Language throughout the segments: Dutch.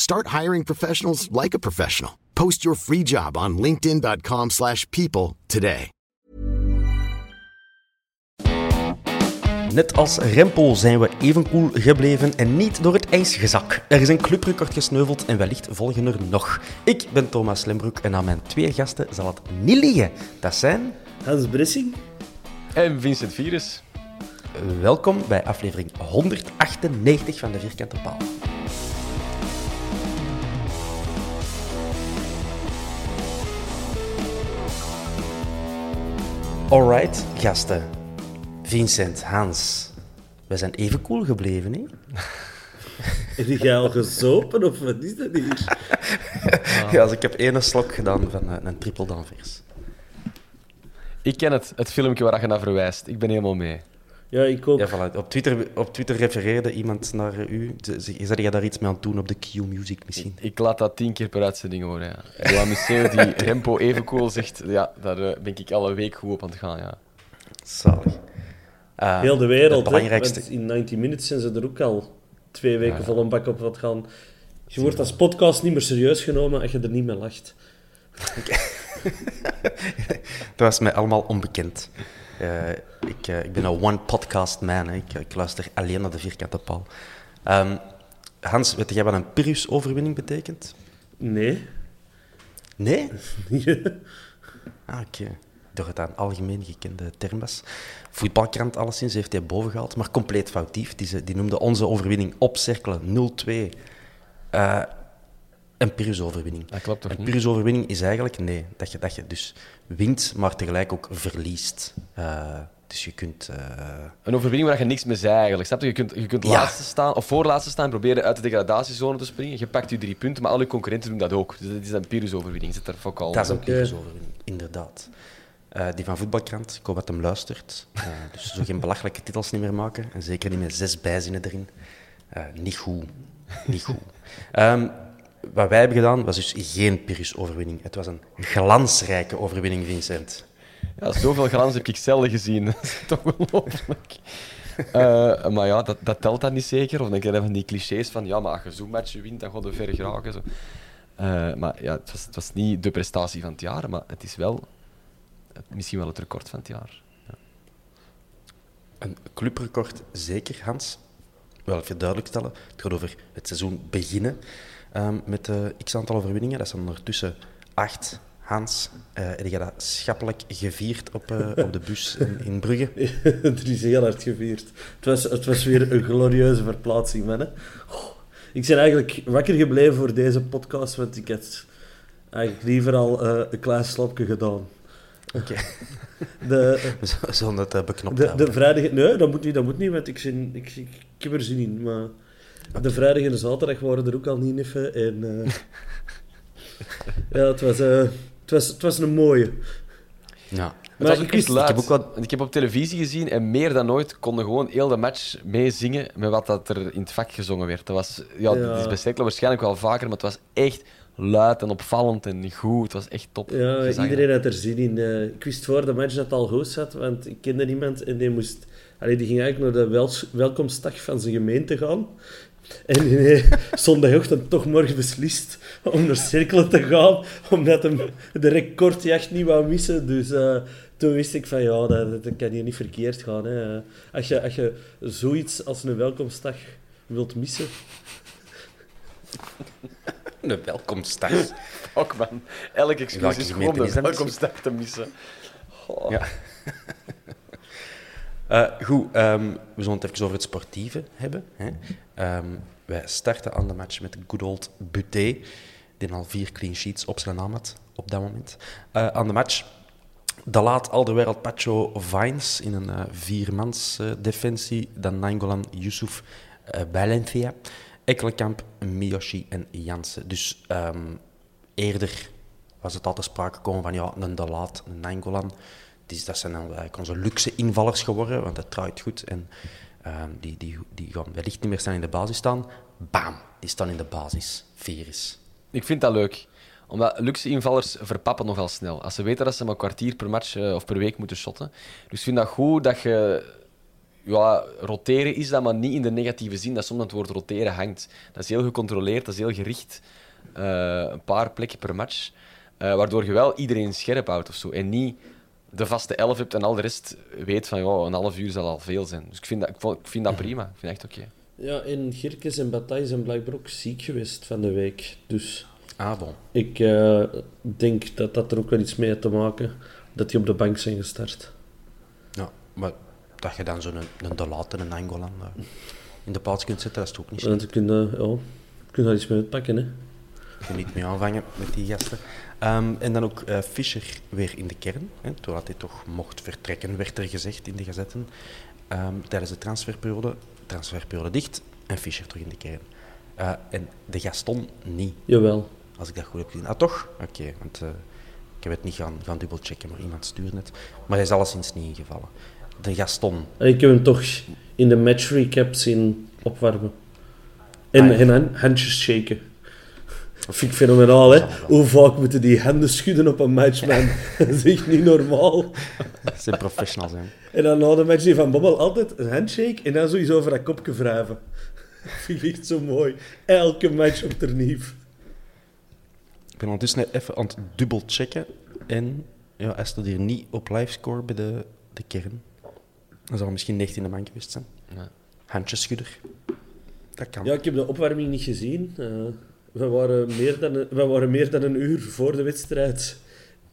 Start hiring professionals like a professional. Post your free job on linkedin.com/people slash people today. Net als Rempo zijn we even cool gebleven en niet door het ijs gezak. Er is een clubrecord gesneuveld en wellicht volgen er nog. Ik ben Thomas Lembroek en aan mijn twee gasten zal het niet liggen. Dat zijn... Hans Bressing. En Vincent Virus. Welkom bij aflevering 198 van de Vierkante Paal. Alright, gasten. Vincent, Hans. We zijn even cool gebleven, hè? Heb jij al gezopen of wat is dat hier? Ja, dus ik heb één slok gedaan van eh, een triple danvers. Ik ken het, het filmpje waar je naar verwijst. Ik ben helemaal mee. Ja, ik ook. Ja, voilà. op, Twitter, op Twitter refereerde iemand naar u. Zeg jij daar iets mee aan het doen op de Q-Music misschien? Ik laat dat tien keer per uitzending horen. Ja. Johan Museeuw die Rempo even cool zegt, ja, daar eh, ben ik alle week goed op aan het gaan. Ja. Zalig. Eh, Heel de wereld, het belangrijkste... hè? In 90 Minutes zijn ze er ook al twee weken vol een bak op wat gaan. Je wordt als podcast niet meer serieus genomen als je er niet mee lacht. Dat was mij allemaal onbekend. Eh, ik, eh, ik ben een one-podcast man. Hè. Ik, ik luister alleen naar de vierkante paal. Ehm, Hans, weet jij wat een Pyrrhus-overwinning betekent? Nee. Nee? Ah, oké. Door het aan algemeen gekende term was. Voetbalkrant alleszins heeft hij boven gehaald, maar compleet foutief. Die, ze- die noemde onze overwinning opcirkelen 0-2 eh, een Pyrrhus-overwinning. Dat klopt toch Een? Pyrrhus-overwinning is eigenlijk, nee, dat je, dat je dus wint, maar tegelijk ook verliest. Eh, dus je kunt... eh, Een overwinning waar je niks mee zei eigenlijk. Snap je? Je kunt, je kunt Ja. laatste staan, of voorlaatste staan en proberen uit de degradatiezone te springen. Je pakt je drie punten, maar alle concurrenten doen dat ook. Dus dat is een Pyrrhus-overwinning. Zit daar focaal Dat is een. Pyrrhus-overwinning, inderdaad. Eh, die van Voetbalkrant, ik hoop dat hem luistert. Dus zo geen belachelijke titels niet meer maken. En zeker niet met zes bijzinnen erin. Niet goed. Niet goed. Ehm, wat wij hebben gedaan, was dus geen Pyrrhus-overwinning. Het was een glansrijke overwinning, Vincent. Ja, zoveel glans heb ik zelden gezien. Dat is toch ongelooflijk. Eh, maar ja, dat, dat telt dan niet zeker. Of dan krijg je van die clichés van ja, maar als je zo'n match wint, dan gaat je ver geraken. Zo. Eh, maar ja, het was, het was niet de prestatie van het jaar, maar het is wel misschien wel het record van het jaar. Een clubrecord, zeker, Hans. Wel even duidelijk stellen. Het gaat over het seizoen beginnen ehm, met eh, x aantal overwinningen. Dat zijn ondertussen acht. Hans, eh heb je dat schappelijk gevierd op, eh, op de bus in, in Brugge? er is heel hard gevierd. Het was, het was weer een glorieuze verplaatsing, man. Hè. Oh, ik ben eigenlijk wakker gebleven voor deze podcast, want ik had eigenlijk liever al eh, een klein slapje gedaan. Oké. De, We zullen- het eh, beknopt de, de vrijdag... Nee, dat moet niet, dat moet niet, want ik, zin, ik, ik, ik heb er zin in. Maar de vrijdag en de zaterdag waren er ook al niet even. En, eh, ja, het was, eh, het, was, het was een mooie. Ja. Het Maar was ik wist- ik heb ook wat- ik heb op televisie gezien en meer dan ooit konden gewoon heel de match meezingen met wat dat er in het vak gezongen werd. Dat was, ja, Ja. dat is bij Cercle waarschijnlijk wel vaker, maar het was echt luid en opvallend en goed. Het was echt top. Ja, iedereen dat. had er zin in. Eh, ik wist voor de match dat het al goed zat, want ik kende niemand en die moest... Allee, die ging eigenlijk naar de wel- welkomstdag van zijn gemeente gaan. En heeft zondagochtend toch morgen beslist om naar cirkelen te gaan, omdat hem de recordjacht niet wou missen. Dus eh, toen wist ik van, ja, dat, dat kan hier niet verkeerd gaan. Hè. Als, je, als je zoiets als een welkomstdag wilt missen... Een welkomstdag. Ook man. Elke excuus is gewoon dat welkomstdag te missen. Oh. Ja. Eh, goed, ehm, we zullen het even over het sportieve hebben. Hè. Ehm, wij starten aan de match met good old Buté, die al vier clean sheets op zijn naam had op dat moment. Eh, aan de match de laat al de wereld Pacho Vines in een eh, viermans defensie. Dan Nangolan, Yusuf, Valencia, Ekkelenkamp, Miyoshi en Jansen. Dus ehm, eerder was het altijd sprake gekomen van ja, een De Laat, een Nangolan. Dus dat zijn dan eigenlijk onze luxe invallers geworden, want dat draait goed. En ehm, die, die, die gaan wellicht niet meer staan in de basis staan. Bam, die staan in de basis. Virus. Ik vind dat leuk. Omdat luxe invallers verpappen nogal snel. Als ze weten dat ze maar een kwartier per match eh, of per week moeten shotten. Dus ik vind dat goed dat je... Ja, roteren is dat, maar niet in de negatieve zin dat soms het woord roteren hangt. Dat is heel gecontroleerd, dat is heel gericht. Eh, een paar plekken per match. eh, waardoor je wel iedereen scherp houdt of zo. En niet de vaste elf hebt en al de rest weet van ja, een half uur zal al veel zijn. Dus ik vind dat, ik vond- ik vind dat prima. Ik vind het echt oké. Ja, en Girkes en Bataille zijn blijkbaar ook ziek geweest van de week. Dus Ah, bon. ik eh, denk dat dat er ook wel iets mee heeft te maken dat die op de bank zijn gestart. Ja, maar dat je dan zo'n een, een De Laat en een Nangolan eh, in de plaats kunt zetten, dat is toch ook niet zo. Want je kunt, eh, ja, kunt daar iets mee uitpakken, hè. Je niet mee aanvangen met die gasten. Ehm, en dan ook eh, Fischer weer in de kern. Hè, doordat hij toch mocht vertrekken, werd er gezegd in de gazetten. Ehm, tijdens de transferperiode. Transferperiode dicht en Fischer terug in de kern. Eh, en de Gaston niet, Jawel. als ik dat goed heb gezien. Ah, toch? Oké, want eh, ik heb het niet gaan, gaan dubbelchecken, maar iemand stuurde het. Maar hij is alleszins niet ingevallen. De Gaston. Ik heb hem toch in de match recap zien opwarmen. En, Ah, ja. en han- handjes shaken. Dat vind ik fenomenaal, hè. Hoe vaak moeten die handen schudden op een match, man? Dat is echt niet normaal. Dat zijn professionals, hè. En dan na de match die van Bommel altijd een handshake en dan sowieso over dat kopje wrijven. Dat vind ik echt zo mooi. Elke match op ternief. Ik ben ondertussen even aan het dubbelchecken. En ja, hij staat hier niet op livescore bij de, de kern. Dan zal hij misschien 19 man geweest zijn. Ja. Handjeschudder. Dat kan. Ja, ik heb de opwarming niet gezien. Eh, we, waren meer dan een, we waren meer dan een uur voor de wedstrijd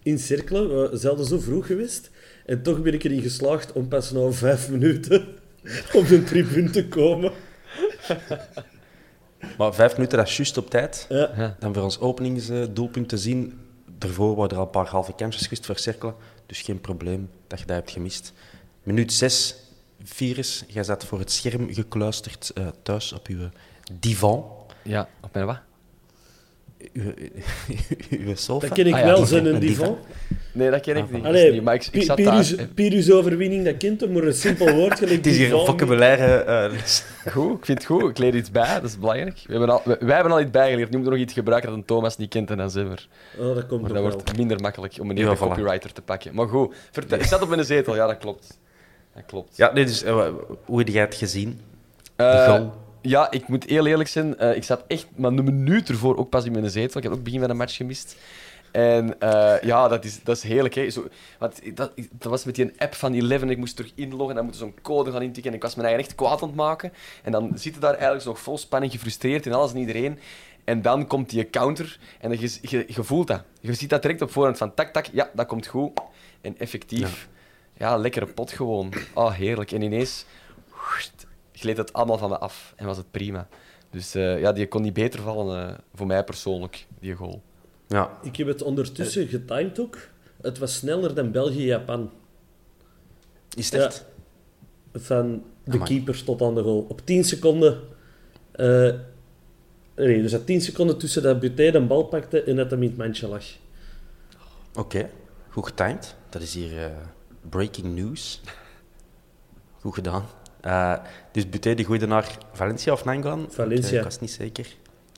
in cirkelen. We zelden zo vroeg geweest. En toch ben ik erin geslaagd om pas na vijf minuten op de tribune te komen. Maar vijf minuten, dat is juist op tijd. Ja. Dan voor ons openingsdoelpunt te zien. Daarvoor waren er al een paar halve kansjes geweest voor cirkelen. Dus geen probleem dat je dat hebt gemist. Minuut 6, virus. Jij zat voor het scherm gekluisterd eh, thuis op uw divan. Ja, op mijn wat? Uw, uw sofa. Dat ken ik Ah ja, wel, zijn een Een divan. divan. Nee, dat ken ik Ah, niet. Allee, niet, maar ik, ik Pi- zat Pirus, daar. Pirus overwinning, dat kent hem, maar een simpel woord gelijk Het is hier een vocabulaire... eh, les. Goed, ik vind het goed. Ik leer iets bij, dat is belangrijk. We hebben al, wij, wij hebben al iets bijgeleerd. Nu moeten we nog iets gebruiken dat een Thomas niet kent en dan Zimmer. Oh, dat komt Maar dat wel. wordt minder makkelijk om Ja, de voilà. copywriter te pakken. Maar goed, vertel, ik zat op mijn zetel. Ja, dat klopt. Dat klopt. Ja, nee, dus, eh, hoe heb jij het gezien? Eh. Ja, ik moet heel eerlijk zijn. eh, ik zat echt maar een minuut ervoor ook pas in mijn zetel. Ik heb ook het begin van de match gemist. En eh, ja, dat is, dat is heerlijk. Hè. Zo, want dat, dat was met die app van Eleven. Ik moest terug inloggen en dan moeten zo'n code gaan intikken. En ik was me eigen echt kwaad aan het maken. En dan zitten daar eigenlijk zo nog vol spanning, gefrustreerd in alles en iedereen. En dan komt die counter en dan je, je, je voelt dat. Je ziet dat direct op voorhand van tak, tak, ja, dat komt goed. En effectief, ja, lekkere pot gewoon. Oh, heerlijk. En ineens gleed het allemaal van me af en was het prima. Dus eh, ja, die kon niet beter vallen eh, voor mij persoonlijk, die goal. Ja, Ik heb het ondertussen getimed ook. Het was sneller dan België-Japan. is het Ja. Van de Amai. keeper tot aan de goal. Op 10 seconden... eh nee, dus dat 10 seconden tussen dat Buté de bal pakte en dat hem in het mandje lag. Oké, goed getimed. Dat is hier eh, breaking news. Goed gedaan. Eh, dus Buté die gooide naar Valencia of Nangolan? Valencia. Ik, ik was niet zeker.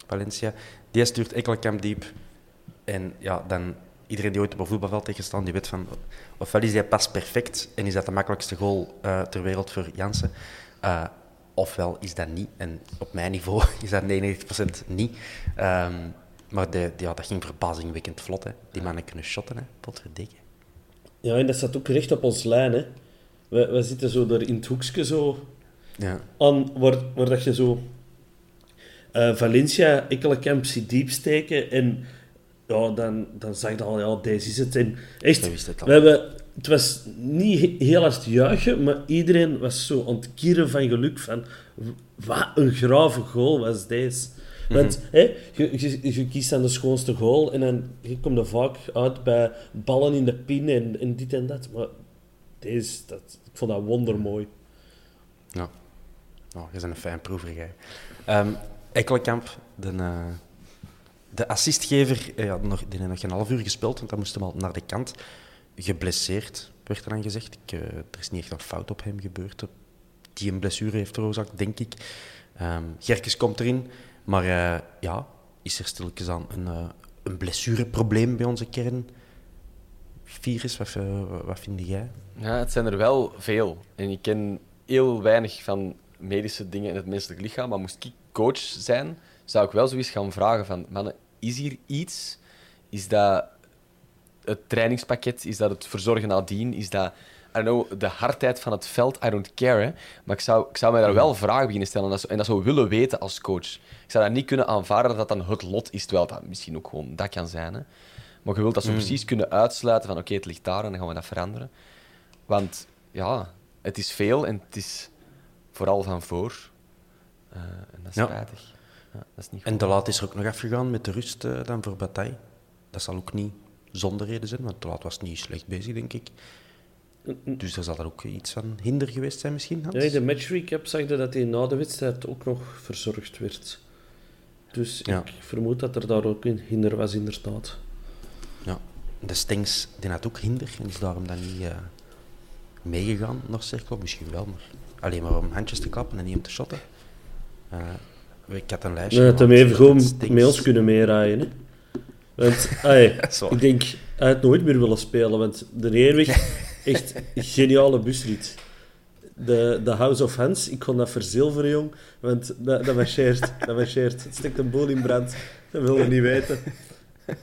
Valencia. Die stuurt Ekkelenkamp diep. En ja, dan iedereen die ooit op een voetbalveld gestaan, die weet van... Ofwel is hij pas perfect en is dat de makkelijkste goal eh, ter wereld voor Jansen. eh, ofwel is dat niet. En op mijn niveau is dat 99% niet. Ehm, maar de, ja, dat ging verbazingwekkend vlot. Hè. Die mannen kunnen shotten, hè. Potverdikke. Ja, en dat staat ook recht op ons lijn, hè. We, we zitten zo er in het hoekje zo Ja. aan, waar, waar dat je zo eh, Valencia, Ekkelenkamp ziet diep steken en ja, dan, dan zeg je al, ja, deze is het. En echt, het we hebben, het was niet he- heel hard juichen, maar iedereen was zo aan het kieren van geluk van wat een grave goal was deze. Want hè, je, je, je kiest dan de schoonste goal en dan je komt er vaak uit bij ballen in de pin en, en dit en dat. Maar deze, dat, ik vond dat wondermooi. Ja. Oh, je bent een fijn proever, jij. Ehm Ekkelenkamp, de, eh, de assistgever, eh, ja, nog, die heeft nog geen half uur gespeeld, want dan moest hem al naar de kant. Geblesseerd, werd er dan gezegd. Ik, eh, er is niet echt een fout op hem gebeurd. Die een blessure heeft veroorzaakt, denk ik. Gerkes komt erin, maar ja, is er stilletjes aan een, een blessureprobleem bij onze kern? Virus, wat, eh, wat vind jij? Ja, het zijn er wel veel. En ik ken heel weinig van medische dingen in het menselijk lichaam. Maar moest ik coach zijn, zou ik wel zoiets gaan vragen van... Mannen, is hier iets? Is dat het trainingspakket? Is dat het verzorgen nadien? Is dat... I know, de hardheid van het veld, I don't care. Maar ik zou, ik zou mij daar wel vragen beginnen stellen en dat, zo- en dat zou willen weten als coach. Ik zou dat niet kunnen aanvaarden dat dat dan het lot is, terwijl dat misschien ook gewoon dat kan zijn. Hè. Maar je wilt dat zo precies kunnen uitsluiten van oké, het ligt daar en dan gaan we dat veranderen. Want ja, het is veel en het is vooral van voor. Eh, en dat is Ja. spijtig. Ja, dat is niet En goed. de laat is er ook nog afgegaan met de rust eh, dan voor Bataille. Dat zal ook niet zonder reden zijn, want de laat was niet slecht bezig, denk ik. Dus er zal er ook iets van hinder geweest zijn misschien, Hans? Ja, in de matchrecap zag je dat hij na de wedstrijd ook nog verzorgd werd. Dus Ja. ik vermoed dat er daar ook een hinder was, inderdaad. De Stengs die had ook hinder en is daarom dan niet eh, meegegaan naar Cirkel. Misschien wel, maar alleen maar om handjes te klappen en niet om te shotten. Eh, ik had een lijstje Nee, het hem even gewoon Stengs. met ons kunnen meeraaien. Hè. Want, ai, ik denk, hij had nooit meer willen spelen. Want de Heerweg, echt geniale busrit. De, de House of Hands, ik kon dat verzilveren, jong. Want dat, dat marcheert, dat marcheert. Het steekt een boel in brand. Dat wil je niet weten.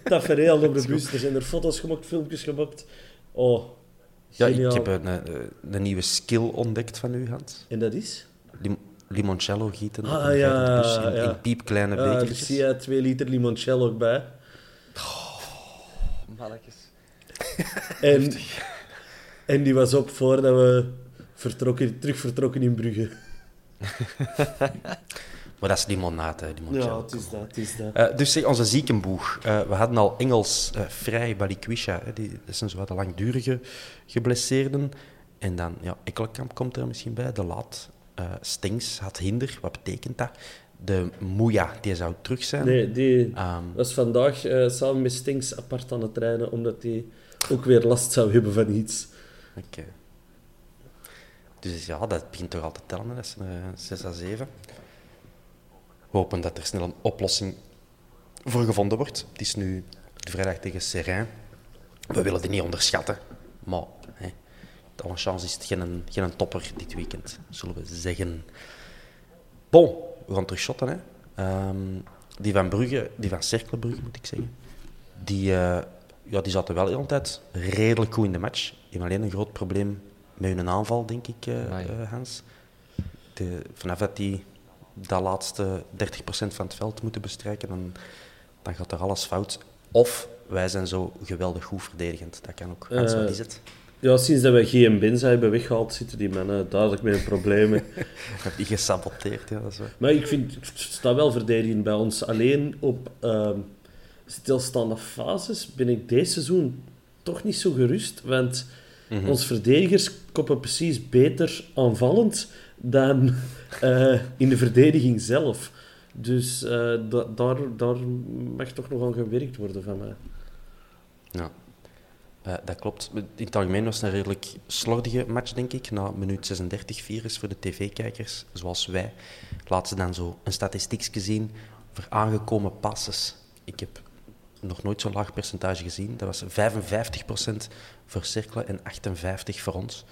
Dat verhaal op de bus. Er zijn er foto's gemaakt, filmpjes gemaakt. Oh, Ja, ik heb een, eh, een nieuwe skill ontdekt van u, Hans. En dat is? Lim limoncello gieten op Ah, een ja, bus in, ja. in piepkleine Ja, er bekertjes. zie je twee liter limoncello ook bij. Mannetjes. En, en die was op voordat we vertrokken, terug vertrokken in Brugge. Maar dat is limonade. Ja, het is dat, het is dat. Eh, dus zeg, onze ziekenboeg. Eh, we hadden al Engels eh, vrij Balikwisha. Die, dat zijn zo wat de langdurige geblesseerden. En dan, ja, Ekkelenkamp komt er misschien bij. De laat. eh Stings had hinder. Wat betekent dat? De Moeja, die zou terug zijn. Nee, die Ehm, was vandaag eh, samen met Stinks apart aan het trainen, omdat hij ook weer last zou hebben van iets. Oké. Dus ja, dat begint toch al te tellen. Dat is een 6 à 7. Hopen dat er snel een oplossing voor gevonden wordt. Het is nu de vrijdag tegen Serrain. We willen die niet onderschatten. Maar hè, alle chance is het geen, geen topper dit weekend, zullen we zeggen. Bon, we gaan terug shotten. Hè. Ehm, die van Brugge, die van Cerkelenbrugge moet ik zeggen, die, eh, ja, die zaten wel de hele tijd redelijk goed in de match. Die hebben alleen een groot probleem met hun aanval, denk ik, eh, Amai. eh, Hans. De, vanaf dat die dat laatste 30% van het veld moeten bestrijken, dan, dan gaat er alles fout. Of wij zijn zo geweldig goed verdedigend. Dat kan ook. Hans, Eh, wat is het? Ja, sinds dat we GM Benza hebben weggehaald, zitten die mannen duidelijk met. Ik heb die gesaboteerd, ja, dat is waar. maar ik vind, het staat wel verdedigend bij ons. Alleen op ehm, stilstaande fases ben ik deze seizoen toch niet zo gerust. Want onze verdedigers koppen precies beter aanvallend dan eh, in de verdediging zelf. Dus eh, da- daar, daar mag toch nog aan gewerkt worden van mij. Ja, Eh, dat klopt. In het algemeen was het een redelijk slordige match, denk ik. Na minuut 36 virus voor de tv-kijkers, zoals wij. Laten ze dan zo een statistiekje zien. voor aangekomen passes. Ik heb nog nooit zo'n laag percentage gezien. Dat was 55% voor Cercle en 58% voor ons.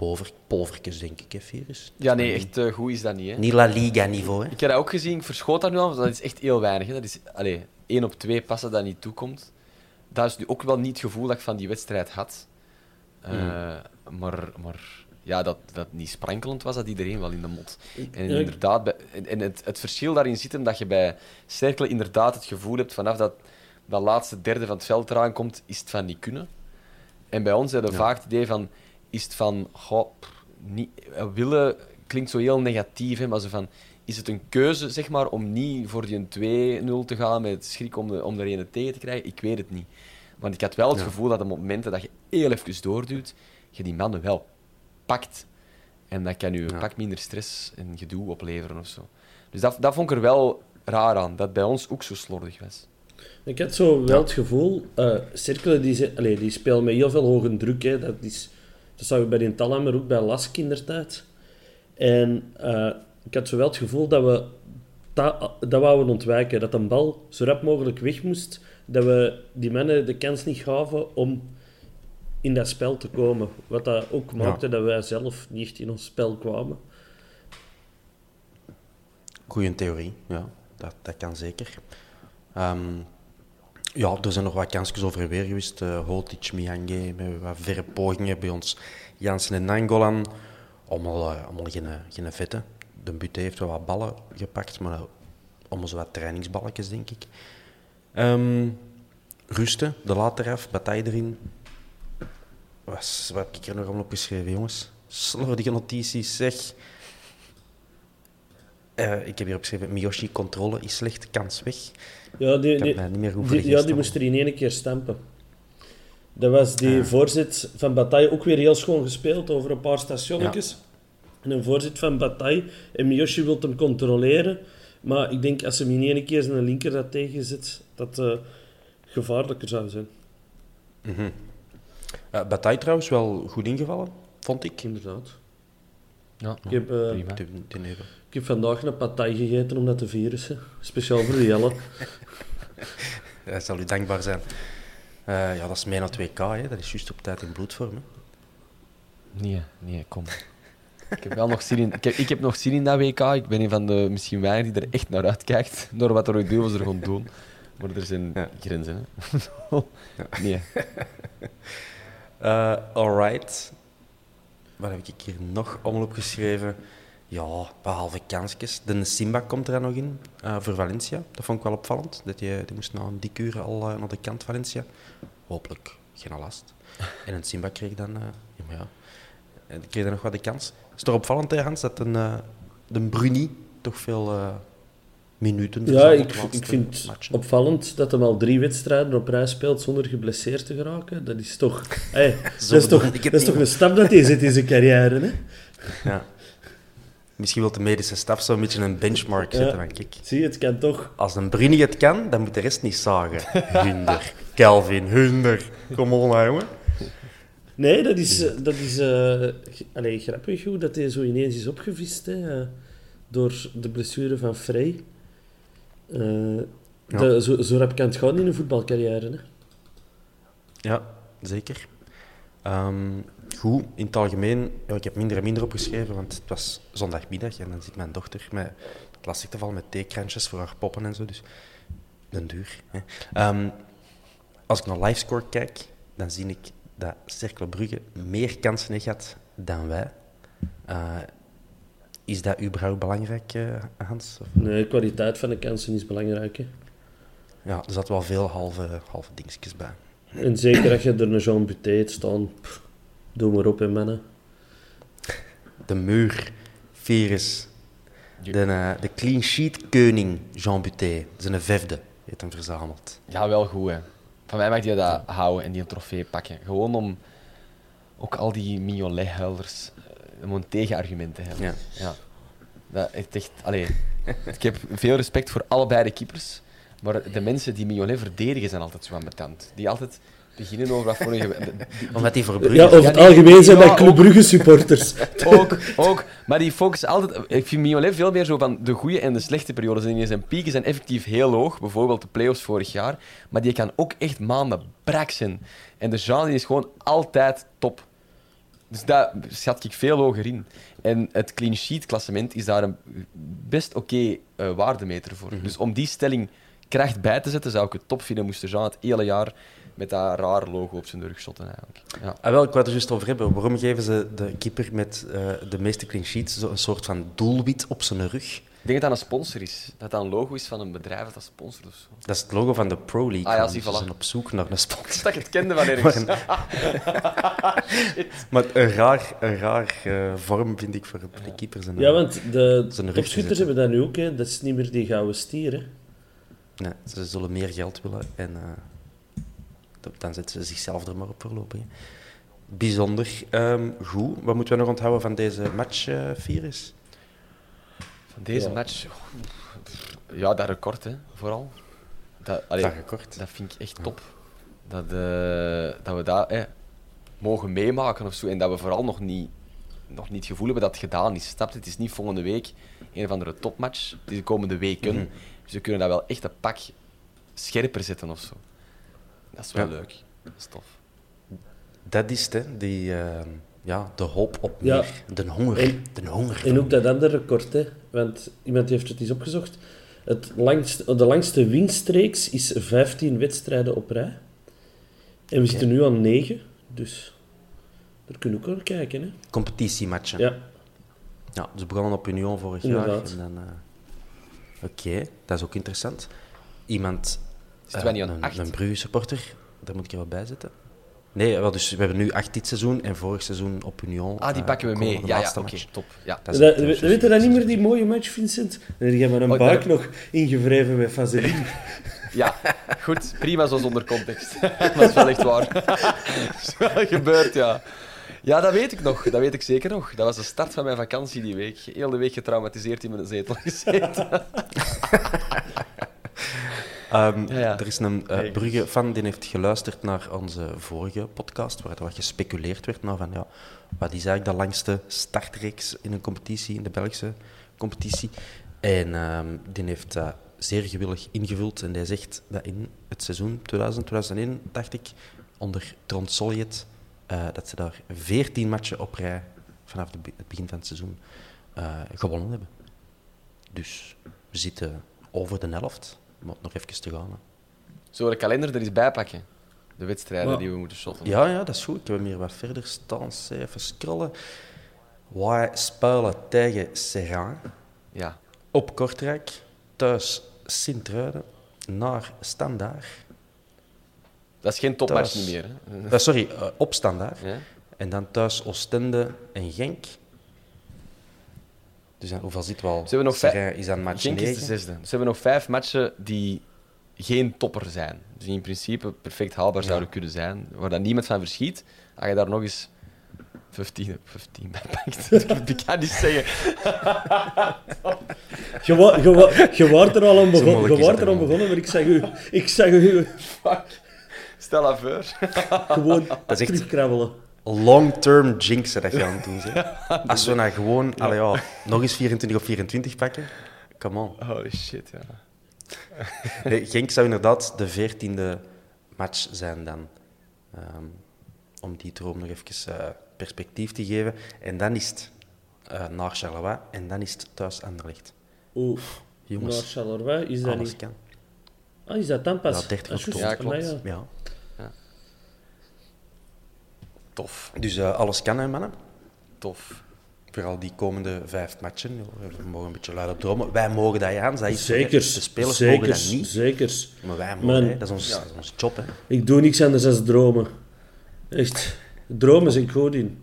Pover, polverkes, denk ik, hè, Virus? Ja, nee, echt eh, goed is dat niet. Hè. Niet La Liga-niveau, hè? Ik heb dat ook gezien, ik verschoot dat nu al, want dat is echt heel weinig. Hè. Dat is allee, één op twee passen dat niet toekomt. Dat is nu ook wel niet het gevoel dat ik van die wedstrijd had. Eh, maar, maar ja, dat, dat niet sprankelend was, dat iedereen wel in de mot. En Ja, inderdaad, bij, en- het, het verschil daarin zit hem dat je bij Cercle inderdaad het gevoel hebt vanaf dat dat laatste derde van het veld eraan komt, is het van niet kunnen. En bij ons hebben we vaak het idee van, is het van, goh, pff, niet, eh, willen klinkt zo heel negatief, hè, maar zo van, is het een keuze zeg maar, om niet voor die 2-0 te gaan met schrik om, de, om er een tegen te krijgen? Ik weet het niet. Want ik had wel het gevoel dat op momenten dat je heel even doorduwt, je die mannen wel pakt. En dat kan je een pak minder stress en gedoe opleveren of zo. Dus dat, dat vond ik er wel raar aan, dat bij ons ook zo slordig was. Ik had zo wel het gevoel, eh Cercle die, allee, die spelen met heel veel hoge druk. Hè. Dat, is, dat zagen we bij die Talhammer ook bij Lask in der tijd. En eh, ik had zo wel het gevoel dat we dat, dat wouden ontwijken. Dat een bal zo rap mogelijk weg moest. Dat we die mannen de kans niet gaven om in dat spel te komen. Wat dat ook maakte dat wij zelf niet echt in ons spel kwamen. Goeie theorie, ja. Dat, dat kan zeker. Ehm, ja, er zijn nog wat kansjes over weer geweest. Uh, Hotic, Mihange, met wat verre pogingen bij ons. Jansen en Nangolan. Allemaal, eh, allemaal geen, geen vette. De Butte heeft wel wat ballen gepakt, maar allemaal zo wat trainingsballetjes, denk ik. Ehm, rusten, de later af, bataille erin. Was, wat heb ik er nog allemaal opgeschreven, jongens? Slordige notities, zeg. Eh, ik heb hier opgeschreven, Miyoshi, controle is slecht, kans weg. Ja, die, die, mij niet meer goed voor die, ja, die moest er in één keer stampen. Dat was die Ah. voorzet van Bataille ook weer heel schoon gespeeld over een paar stationnetjes. En een voorzet van Bataille. En Miyoshi wil hem controleren. Maar ik denk als ze hem in één keer zijn linker dat tegenzet, dat het gevaarlijker zou zijn. Eh, Bataille trouwens wel goed ingevallen, vond ik. Inderdaad. Ja, Ik heb, eh, prima. Ik heb vandaag een Bataille gegeten om dat te virussen. Speciaal voor de Jelle. Hij zal u dankbaar zijn. Eh, ja, dat is naar 2K, hè. dat is juist op tijd in bloedvorm. Hè. Nee, nee, kom. Ik heb wel nog zin in, ik heb, ik heb nog zin in dat WK. Ik ben een van de misschien weinigen die er echt naar uitkijkt. Door wat er duivels er gaan doen. Maar er zijn Ja. grenzen, hè. Nee. Eh, alright. Wat heb ik hier nog allemaal opgeschreven? Ja, behalve kansjes. De Simba komt er dan nog in eh, voor Valencia. Dat vond ik wel opvallend. Dat die, die moest na een dik uur al eh, naar de kant Valencia. Hopelijk geen last. En een Simba kreeg dan, eh, ja, maar kreeg dan nog wat de kans. Het is toch opvallend, hè, Hans, dat een, de Bruni toch veel minuten Ja, ik, ik vind het opvallend dat hij al drie wedstrijden op rij speelt zonder geblesseerd te geraken. Dat is toch, hey, dat is toch, ik dat is toch een stap dat hij zet in zijn carrière. Hè? Ja. Misschien wil de medische staf zo een beetje een benchmark zetten. Ja. kijk, Zie je, het kan toch. Als een Bruni het kan, dan moet de rest niet zagen. Hunder, Kelvin, Hunder. Kom on, nou, jongen. Nee, dat is, eh, dat is allee, grappig hoe dat hij zo ineens is opgevist hè, eh, door de blessure van Frey. Eh, de- zo, zo rap kan het gaan in een voetbalcarrière. Hè? Ja, zeker. Ehm, goed, in het algemeen, ja, ik heb minder en minder opgeschreven, want het was zondagmiddag en dan zit mijn dochter met lastig te vallen met theekrantjes voor haar poppen en zo, dus den duur. Hè. Ehm, als ik naar livescore kijk, dan zie ik dat Cercle Brugge meer kansen heeft gehad dan wij. Eh, is dat überhaupt belangrijk, eh, Hans? Of- Nee, de kwaliteit van de kansen is belangrijk. Hè? Ja, er zat wel veel halve, halve dingetjes bij. En zeker als je er een Jean Buté hebt staan, pff, doe maar op, hè, mannen. De muur, virus, de, eh, de clean sheet koning Jean Buté, zijn vijfde, heeft hem verzameld. Ja, wel goed, hè. Van mij mag je dat houden en die een trofee pakken. Gewoon om ook al die Mignolet-huilders om een tegenargument te hebben. Ja. Ja. Dat is echt... Allee, ik heb veel respect voor allebei de keepers, maar de mensen die Mignolet verdedigen zijn altijd zo ambetant. Die altijd beginnen over wat vorige... de- die- Omdat die voor Brugge... Ja, over het algemeen zijn ja, dat Club ook- Brugge supporters. ook, ook. Maar die focussen altijd... Ik vind Mignolet veel meer zo van de goede en de slechte periodes. En zijn pieken zijn effectief heel hoog. Bijvoorbeeld de play-offs vorig jaar. Maar die kan ook echt maanden brak zijn. En de Jean die is gewoon altijd top. Dus daar schat ik veel hoger in. En het clean sheet klassement is daar een best oké eh, waardemeter voor. Dus om die stelling kracht bij te zetten, zou ik het top vinden moest Jean het hele jaar met dat raar logo op zijn rug shotten eigenlijk. Ja. Ah, wel, ik wou het er juist over hebben. Waarom geven ze de keeper met eh, de meeste clean sheets een soort van doelwit op zijn rug? Ik denk dat dat een sponsor is. Dat dat een logo is van een bedrijf dat dat sponsort of zo. Dat is het logo van de Pro League. Ah ja, zie, Ze voilà. zijn op zoek naar een sponsor. Dat ik het kende van ergens. Maar een raar, een raar eh, vorm vind ik voor de keepers. En, Ja, want de topschutters te hebben dat nu ook. Hè. Dat is niet meer die gouden stier. Hè. Nee, ze zullen meer geld willen en eh, dan zetten ze zichzelf er maar op voorlopig. Bijzonder Ehm, goed. Wat moeten we nog onthouden van deze match, eh Virus? Deze Ja. match... Ja, dat record, hè, vooral. Dat, allee, Van gekort. dat vind ik echt top. Dat, eh, dat we dat eh, mogen meemaken of zo. En dat we vooral nog niet, nog niet het gevoel hebben dat het gedaan is. Snap je? Het is niet volgende week een of andere topmatch. Het is de komende weken. Mhm. Dus we kunnen dat wel echt een pak scherper zetten of zo. Dat is wel Ja. leuk. Dat is tof. Dat is het, hè. Die, ehm, ja, de hoop op Ja. meer. De honger. En- de honger. En ook dat andere record. Hè. Want iemand heeft het eens opgezocht. Het langste, de langste winstreeks is 15 wedstrijden op rij. En we zitten nu aan 9. Dus daar kunnen we ook naar kijken. Hè. Competitiematchen. Ja. Ja, ze begonnen op Union vorig Inderdaad. jaar. En dan, eh, Oké, dat is ook interessant. Iemand, Zitten aan een, een Brugge-supporter, daar moet ik er wel bij zetten. Nee, wel, dus we hebben nu acht dit seizoen en vorig seizoen op Union. Ah, die eh, pakken we mee. Ja, ja oké, top. Ja. Dat is Dat, echt, we, weet je dat niet meer, die mooie match, Vincent? Dan heb je maar een Oh, buik nog ingevreven met vaseline. Ja, goed. Prima zo zonder context. dat is wel echt waar. dat is wel gebeurd, ja. Ja, dat weet ik nog. Dat weet ik zeker nog. Dat was de start van mijn vakantie die week. Heel de week getraumatiseerd in mijn zetel gezeten. Ehm, Ja, ja. Er is een eh. Brugge-fan die heeft geluisterd naar onze vorige podcast, waar er wat gespeculeerd werd naar van, ja, wat is eigenlijk de langste startreeks in een competitie, in de Belgische competitie. En ehm, die heeft dat zeer gewillig ingevuld en die zegt dat in het seizoen 2000-2001, dacht ik, onder Trond Soljet, eh, dat ze daar 14 matchen op rij vanaf de het begin van het seizoen eh, gewonnen hebben. Dus we zitten over de helft, maar nog even te gaan. hè. Zullen we de kalender er eens bij pakken? De wedstrijden Ja. die we moeten shotten. Ja, ja, dat is goed. Ik heb hem hier wat verder staan. Even scrollen. Wij spelen tegen Serrain Ja. op Kortrijk, thuis Sint-Truiden, naar Standaard. Dat is geen topmatch Thuis. meer. Hè? Eh, sorry, eh, op Standaard. Ja. En dan thuis Oostende en Genk. Dus dan, hoeveel zit wel? Ze hebben nog vijf- is aan match Genk is de 9. zesde. Dus we hebben nog vijf matchen die geen topper zijn. Dus die in principe perfect haalbaar zouden kunnen zijn. Waar dan niemand van verschiet. Als je daar nog eens 15, 15 bij pakt. Dat kan ik niet zeggen. Je, wa, je, wa, je waart er al aan begonnen, je dat er aan wel. begonnen, maar ik zeg u, ik zeg u Stel aan voor. gewoon Dat is echt- terugkrabbelen. Long-term jinxen dat je aan het doen bent. Als we nou gewoon allee, ja, nog eens 24 of 24 pakken, come on. Holy shit, ja. Nee, Genk zou inderdaad de veertiende match zijn dan. Ehm, om die droom nog even eh, perspectief te geven. En dan is het eh, naar Charleroi en dan is het thuis Anderlecht. Oeh, Jongens, naar Charleroi is dat alles niet. kan. Ah, is dat dan pas? Ja, 30 Ah, juist. oktober. Ja, klopt. Ja. Ja. Tof. Dus eh, alles kan, hè, mannen. Tof. Vooral die komende vijf matchen. Ja, We mogen een beetje luid op dromen. Wij mogen dat, Jans. Dat is Zekers, De spelers zekers, mogen dat niet. Zekers. Maar wij mogen, Man. hè. Dat, is ons, dat is ons job. Hè. Ik doe niks anders dan dromen. Echt. Dromen zijn ik goed in.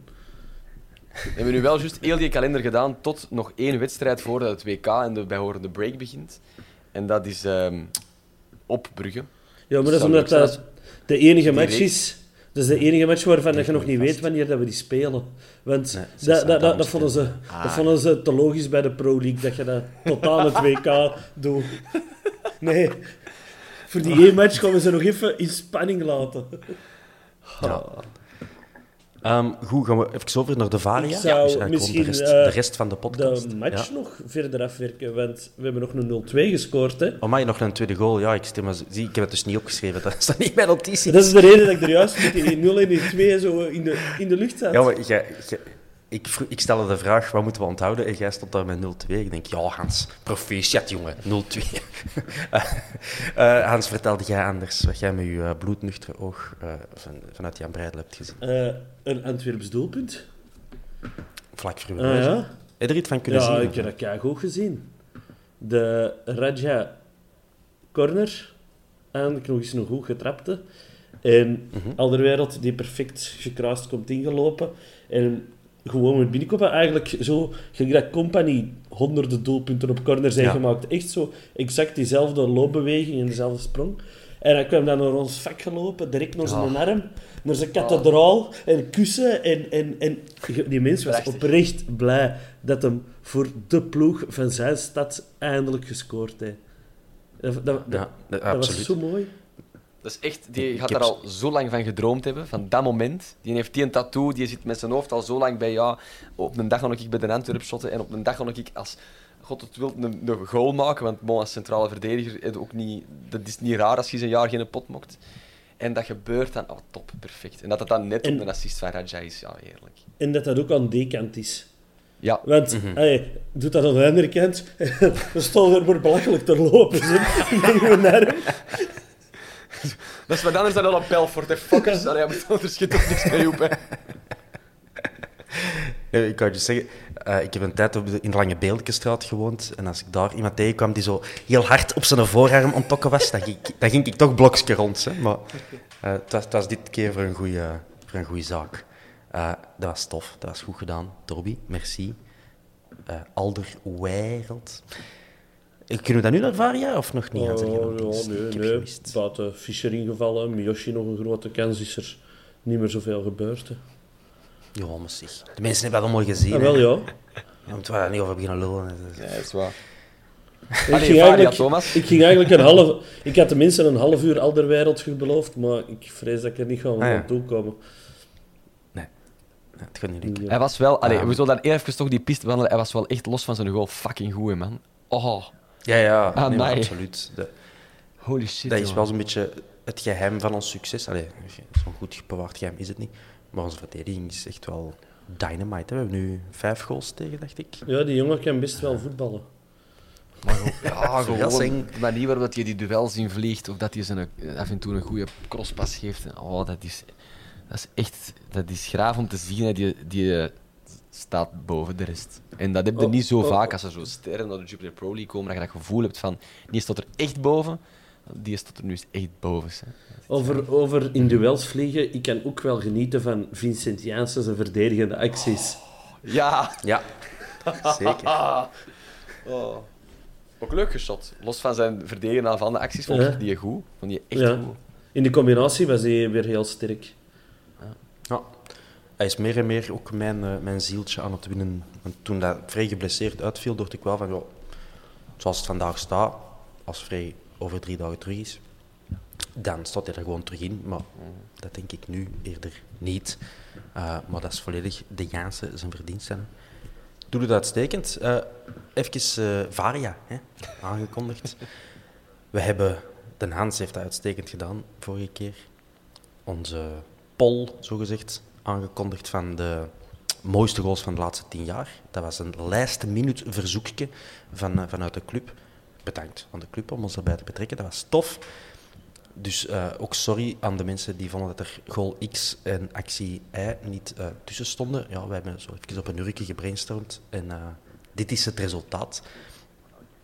We hebben nu wel juist heel die kalender gedaan tot nog één wedstrijd voordat het WK en de bijhorende break begint. En dat is ehm, op Brugge. Ja, maar dat is omdat dat de enige match is. Dat is de enige match waarvan dat je nog niet vast. weet wanneer dat we die spelen. Want Nee, dat, dat, dat, vonden ze, Ah. dat vonden ze te logisch bij de Pro League, dat je dat tot aan het WK doet. Nee. Voor die één match gaan we ze nog even in spanning laten. Ja. Ehm, goed, gaan we even over naar de Varia. Ik zou eigenlijk misschien, de, rest, de rest van de podcast. De match Ja. nog verder afwerken, want we hebben nog een 0-2 gescoord. Hè. Oh, maar nog een tweede goal. Ja, ik, stem, zie, ik heb het dus niet opgeschreven. Dat staat niet bij notities. Dat is de reden dat ik er juist met die 0 en die 2 zo in de, in de lucht zat. Ja, maar jij- ik, ik stelde de vraag, wat moeten we onthouden? En jij stond daar met 0-2. Ik denk, ja, Hans, proficiat, jongen, 0-2. Eh, eh, Hans, vertelde jij anders wat jij met je eh, bloednuchtere oog van, vanuit Jan Breidel hebt gezien? Een Antwerps doelpunt. Vlak voor uw Ah, ja? Heb je er iets van kunnen Ja, zien? ik heb dat keigoed gezien. De Raja corner. Eindelijk nog eens een goed getrapte. En Mhm. Alderwereld die perfect gekruist komt ingelopen. En gewoon met binnenkomen. Eigenlijk zo, gelijk dat Company honderden doelpunten op corner zijn Ja. gemaakt. Echt zo exact diezelfde loopbeweging en dezelfde sprong. En hij kwam dan naar ons vak gelopen, direct naar zijn arm, naar zijn kathedraal en kussen. En, en, en die mens was Prachtig. oprecht blij dat hem voor de ploeg van zijn stad eindelijk gescoord heeft. Dat, dat, dat, Ja, dat absoluut. was zo mooi. Dat is echt, die Ik gaat heb er al zo lang van gedroomd hebben, van dat moment. Die heeft die een tattoo, die zit met zijn hoofd al zo lang bij, ja, op een dag ga ik bij de Antwerp shotten en op een dag ga ik als, god het wil, een, een goal maken, want bon, als centrale verdediger, ook niet, dat is niet raar als je een jaar geen pot mokt. En dat gebeurt dan, oh top, perfect. En dat het dan net En- op een assist van Raja is, ja, heerlijk. En dat dat ook aan die kant is. Ja, Want, allee, doet dat aan de andere kant. We stonden er maar belachelijk te lopen. Zo. Arm. dat is wat anders dan al een voor de fuckers. Allee, ja, maar er schiet toch niks mee op, hè. Ik kan je zeggen, eh, ik heb een tijd op de, in de Lange Beeldkestraat gewoond. En als ik daar iemand tegenkwam die zo heel hard op zijn voorarm onttokken was, dan ging, dan ging ik toch blokje rond. Hè. Maar eh, het, was, het was dit keer voor een goede voor een goeie zaak. Eh, dat was tof, dat was goed gedaan. Toby, merci. Alder Wereld. Kunnen we dat nu naar Varia of nog niet? Oh, iets? ja, nee, nee. Buiten Fischer ingevallen, Miyoshi nog een grote kans, is er niet meer zoveel gebeurd. Hè. Ja, maar zeg. De mensen hebben dat allemaal gezien. Ah, hè. wel ja. Daar moeten we daar niet over beginnen lullen. Ja, dat is waar. Ik Allee, ging, Varia, eigenlijk, Thomas. ik ging eigenlijk een half... Ik had de mensen een half uur Alderwereld beloofd, maar ik vrees dat ik er niet ga Ah, ja. aan toe komen. Ja, het gaat niet lukken. Hij was wel, allee, Ja. we zullen dan even toch die piste wandelen. Hij was wel echt los van zijn goal fucking goed, man. Oh, Ja, ja, Ah, nee, maar nee. absoluut. Dat, holy shit. dat is wel zo'n beetje het geheim van ons succes. Allee, zo'n goed bewaard geheim is het niet. Maar onze verdediging is echt wel dynamite. Hè. We hebben nu vijf goals tegen, dacht ik. Ja, die jongen kan best wel voetballen. Ja, gewoon de manier waarop hij die duels in vliegt, of dat hij zijn, eh, af en toe een goede crosspas geeft. Oh, dat is, dat is echt dat is graaf om te zien. Hè. Die, die eh, staat boven de rest. En dat heb je Oh, niet zo oh. vaak als er zo sterren naar de Jupiler Pro League komen, dat je dat gevoel hebt van, die staat er echt boven, die staat er nu echt boven. Hè. Over, over in duels vliegen, ik kan ook wel genieten van Vincent Janssen zijn verdedigende acties. Ja, Ja, zeker. Oh. Ook leuk geschot. Los van zijn verdedigende aanvallende acties vond Ja. ik die goed. Vond die echt Ja. goed. In de combinatie was hij weer heel sterk. Hij is meer en meer ook mijn, eh, mijn zieltje aan het winnen. Toen dat vrij geblesseerd uitviel, dacht ik wel van, ja, zoals het vandaag staat, als vrij over drie dagen terug is, dan staat hij er gewoon terug in. Maar dat denk ik nu eerder niet. Eh, maar dat is volledig de Jaanse zijn verdienste. hè. Doe het uitstekend. Eh even Varia, hè, aangekondigd. We hebben, Den Hans heeft dat uitstekend gedaan vorige keer. Onze poll, zogezegd, aangekondigd van de mooiste goals van de laatste tien jaar. Dat was een lijst minuut verzoekje van, eh, vanuit de club. Bedankt aan de club om ons daarbij te betrekken. Dat was tof. Dus eh, ook sorry aan de mensen die vonden dat er goal X en actie Y niet eh, tussen stonden. Ja, we hebben zo even op een uurtje gebrainstormd en dit is het resultaat.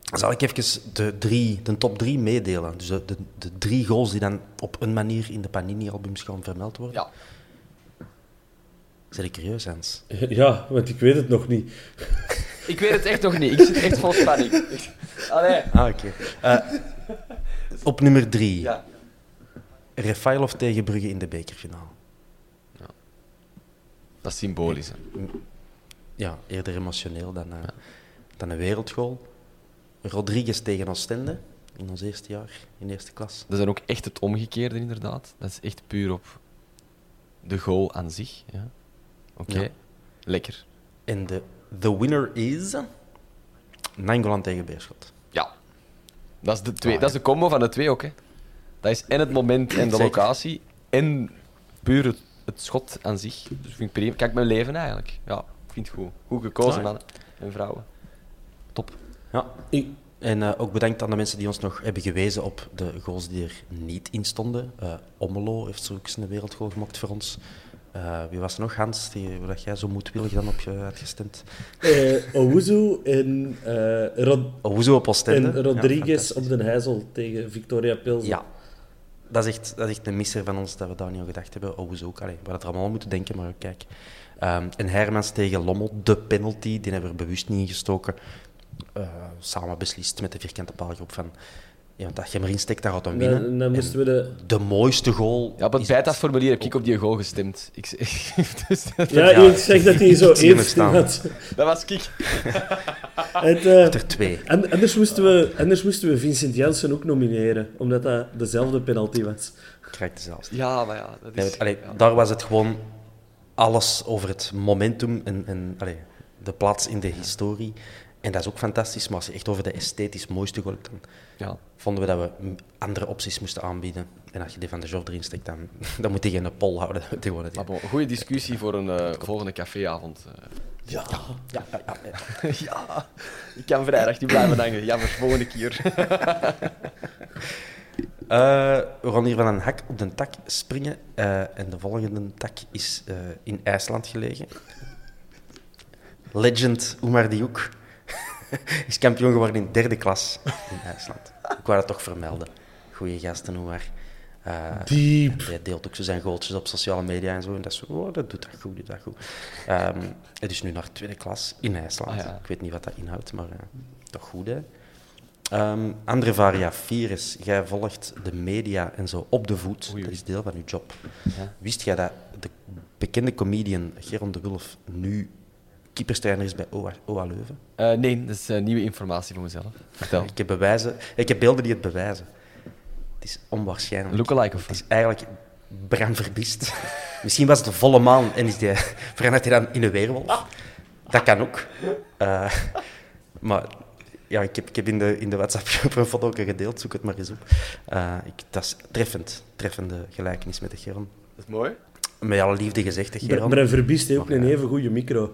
Zal ik even de, drie, de top drie meedelen. Dus de, de, de drie goals die dan op een manier in de Panini-albums gaan vermeld worden. Ja. Zijn ik curieus, Hans? Ja, want ik weet het nog niet. Ik weet het echt nog niet. Ik zit echt vol spanning. Allee. Ah, oké. Eh, op nummer drie. Ja. Refailov tegen Brugge in de bekerfinale. Dat is symbolisch. Hè. Ja, eerder emotioneel dan, eh, dan een wereldgoal. Rodriguez tegen Oostende in ons eerste jaar, in de eerste klas. Dat is dan ook echt het omgekeerde, inderdaad. Dat is echt puur op de goal aan zich. Ja. Oké, Ja. lekker. En de the winner is... Nangolan tegen Beerschot. Ja. Dat is, de twee, Ah, dat is de combo van de twee ook. Hè. Dat is en het moment en de locatie en puur het, het schot aan zich. Dus vind ik prima. Kijk, mijn leven eigenlijk. Ja, ik vind het goed. Goed gekozen, mannen en vrouwen. Top. Ja. En eh, ook bedankt aan de mensen die ons nog hebben gewezen op de goals die er niet in stonden. Ommelo heeft zo ook een wereldgoal gemaakt voor ons. Eh, wie was er nog, Hans, die, waar dat jij zo moedwillig dan op je had gestemd? eh, Owuzu en, eh, Rod hoezo op Oostende? en Ja, Rodriguez op den Heijzel tegen Victoria Pilsen. Ja, dat is, echt, dat is echt een misser van ons dat we daar niet aan gedacht hebben. Hoezo ook. Allee, we hadden er allemaal aan moeten denken, maar kijk. Ehm, en Hermans tegen Lommel, de penalty, die hebben we er bewust niet ingestoken. Samen beslist met de vierkante paalgroep van... Ja, want als je hem erin steekt, dan gaat hij winnen. Dan, dan En moesten we de... de mooiste goal... Ja, op het bijtafformulier heb ik op die goal gestemd. Ik, dus, dat, Ja, Ja, ik zeg dat hij zo eerst staan. had. dat was ik. Het, eh, Er twee. en, anders, moesten we, anders moesten we Vincent Janssen ook nomineren, omdat dat dezelfde penalty was. Krijgt dezelfde. Ja, maar ja. Dat is, want, allee, ja. Daar was het gewoon alles over het momentum en, en allee, de plaats in de historie. En dat is ook fantastisch, maar als je echt over de esthetisch mooiste goal hebt, dan Ja. vonden we dat we andere opties moesten aanbieden. En als je die van de Job erin steekt, dan, dan moet je geen pol houden. Gewoon bon, goede discussie voor een eh, volgende caféavond. eh. ja, ja, ja, ja, ja. ja, ik kan vrijdag niet blijven hangen. Jammer, volgende keer. Eh, we gaan hier van een hak op de tak springen. eh, en de volgende tak is eh, in IJsland gelegen. Legend Oemar Diouk is kampioen geworden in derde klas in IJsland. Ik wou dat toch vermelden. Goeie gasten, Oemar. Eh, Diep. hij deelt ook zo zijn goaltjes op sociale media en zo. En dat is zo, oh, dat doet dat goed, doet dat goed. Ehm, het is nu naar tweede klas in IJsland. Ah, ja. Ik weet niet wat dat inhoudt, maar eh, toch goed, hè? Ehm André Varia Fires, jij volgt de media en zo op de voet. Oei. Dat is deel van je job. Ja. Wist jij dat de bekende comedian Geron de Wulf nu keeperstrainer is bij OA, OA Leuven? Eh, nee, dat is eh, nieuwe informatie voor mezelf. Vertel. Ik heb, bewijzen, ik heb beelden die het bewijzen. Het is onwaarschijnlijk. Lookalike of Het is eigenlijk Bram Verbist. Misschien was het een volle maan en is die, verandert hij dan in een weerwolf. Dat kan ook. Eh, maar ja, ik heb, ik heb in de, in de WhatsApp-groep een foto gedeeld, zoek het maar eens op. Eh, ik, dat is treffend, treffende gelijkenis met de Geron. Dat is mooi. Met alle liefde gezegd, Geron. Bren Verbiest heeft ook Maar, een ja. even goede micro.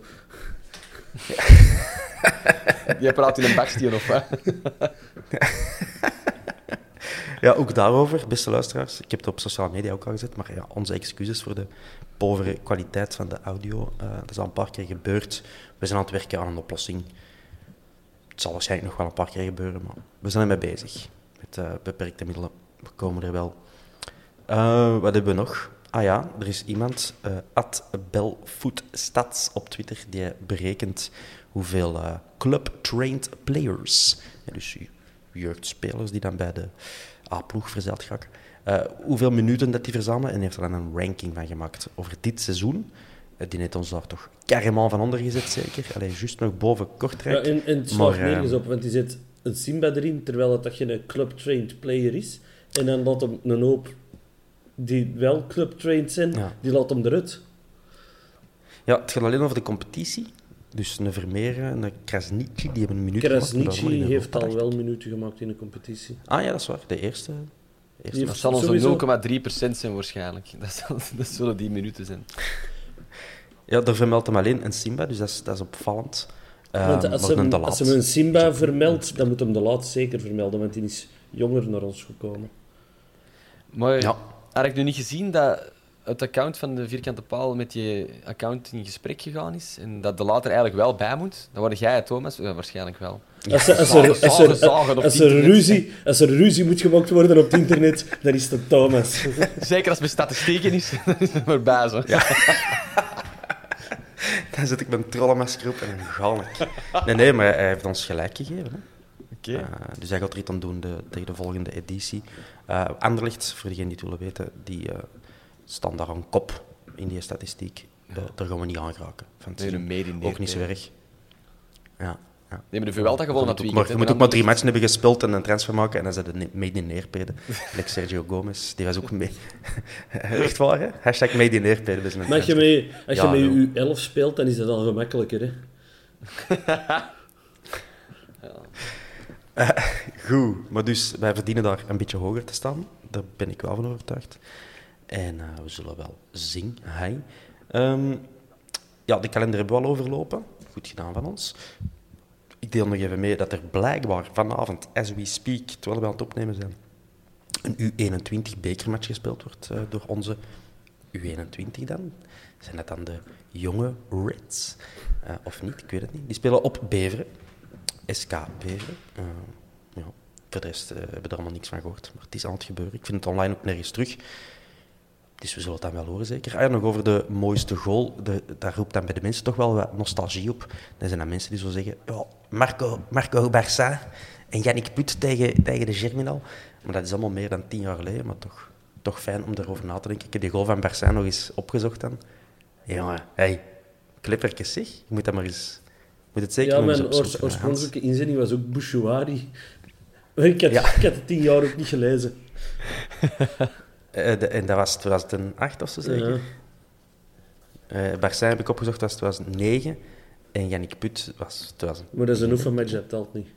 Jij praat in een baksteen of wat? Ja, ook daarover, beste luisteraars. Ik heb het op sociale media ook al gezet, maar ja, onze excuses voor de povere kwaliteit van de audio. Eh, dat is al een paar keer gebeurd. We zijn aan het werken aan een oplossing. Het zal waarschijnlijk nog wel een paar keer gebeuren, maar we zijn ermee bezig. Met eh, beperkte middelen. We komen er wel. Eh, wat hebben we nog? Ah ja, er is iemand, at Belfootstats op Twitter, die berekent hoeveel eh, club-trained players, ja, dus jeugdspelers die dan bij de A-ploeg verzeild gaan, eh, hoeveel minuten dat die verzamelen en heeft er dan een ranking van gemaakt over dit seizoen. Die heeft ons daar toch carrément van onder gezet, zeker. Alleen juist nog boven Ja, Kortrijk. en, en het slaagt nergens op, want die zet een Simba erin, terwijl het dat geen club-trained player is. En dan laat hem een hoop die wel club-trained zijn, Ja. die laat hem eruit. Ja, het gaat alleen over de competitie. Dus een Vermeer en een Krasniqi, die hebben een minuut gemaakt, Krasniqi in heeft al wel minuten gemaakt in de competitie. Ah ja, dat is waar. De eerste. de eerste Die Dat zal onze sowieso- 0,3% zijn waarschijnlijk. Dat, zal, dat zullen die minuten zijn. Ja, daar vermeldt hem alleen een Simba, dus dat is, dat is opvallend. Eh, Want maar als hem, Laat- hem een Simba vermeldt, dan moet hem de laat zeker vermelden, want die is jonger naar ons gekomen. Maar Ja. Had ik nu niet gezien dat het account van de Vierkante Paal met je account in gesprek gegaan is en dat de later eigenlijk wel bij moet? Dan word jij het, Thomas? Ja, waarschijnlijk wel. Als er, als, er, als, er, als, er ruzie, als er ruzie moet gemaakt worden op het internet, dan is het Thomas. Zeker als met statistieken is, dan is het maar. Dan zet ik mijn trollenmasker op en dan ga ik. Nee, nee, maar hij heeft ons gelijk gegeven. Hè. Eh, dus hij gaat er iets aan doen de, tegen de volgende editie. Eh Anderlecht, voor degenen die het willen weten, die eh, staan daar aan kop in die statistiek. Daar gaan we niet aan geraken. Van het Nee, een mede Ook niet zo erg. Ja. Ja. hebben de Vuelta gewonnen je dat moet, ook maar, weekend. je moet ook maar drie matchen hebben gespeeld en een transfer maken. En dan zijn ze made in neerpeden. Like Sergio Gomez, die was ook mee. Echt waar, hè? Hashtag made in neerpeden. Dus een Maar als je met, als Ja, je joh. met je 11 speelt, dan is dat al gemakkelijker. Hè? Goed, maar dus wij verdienen daar een beetje hoger te staan. Daar ben ik wel van overtuigd. En eh, we zullen wel zien. Ehm, ja, de kalender hebben we al overlopen. Goed gedaan van ons. Ik deel nog even mee dat er blijkbaar vanavond, as we speak, terwijl we aan het opnemen zijn, een U21 bekermatch gespeeld wordt eh, door onze U21 dan. Zijn dat dan de jonge Reds? Of niet? Ik weet het niet. Die spelen op Beveren. SK Beveren. Eh, ja. Voor de rest eh, hebben we er allemaal niks van gehoord. Maar het is aan het gebeuren. Ik vind het online ook nergens terug. Dus we zullen het dan wel horen, zeker. Ah ja, nog over de mooiste goal. De, daar roept dan bij de mensen toch wel wat nostalgie op. Dan zijn dat mensen die zo zeggen... Ja, Marco, Marco Barça en Yannick Put tegen, tegen de Germinal. Maar dat is allemaal meer dan tien jaar geleden. Maar toch, toch fijn om daarover na te denken. Ik heb die goal van Barça nog eens opgezocht dan. Jongen, hey, clippertjes zeg. Je moet dat maar eens... Moet het zeker ja, mijn oors- oorspronkelijke inzending was ook Bouchouari. Ik had, Ja. ik had het tien jaar ook niet gelezen. Eh, de- en dat was 2008 of zo zeker? Ja. Barça heb ik opgezocht, was 2009. En Yannick Put was 2000. Maar dat is een oefenmatch, dat telt niet.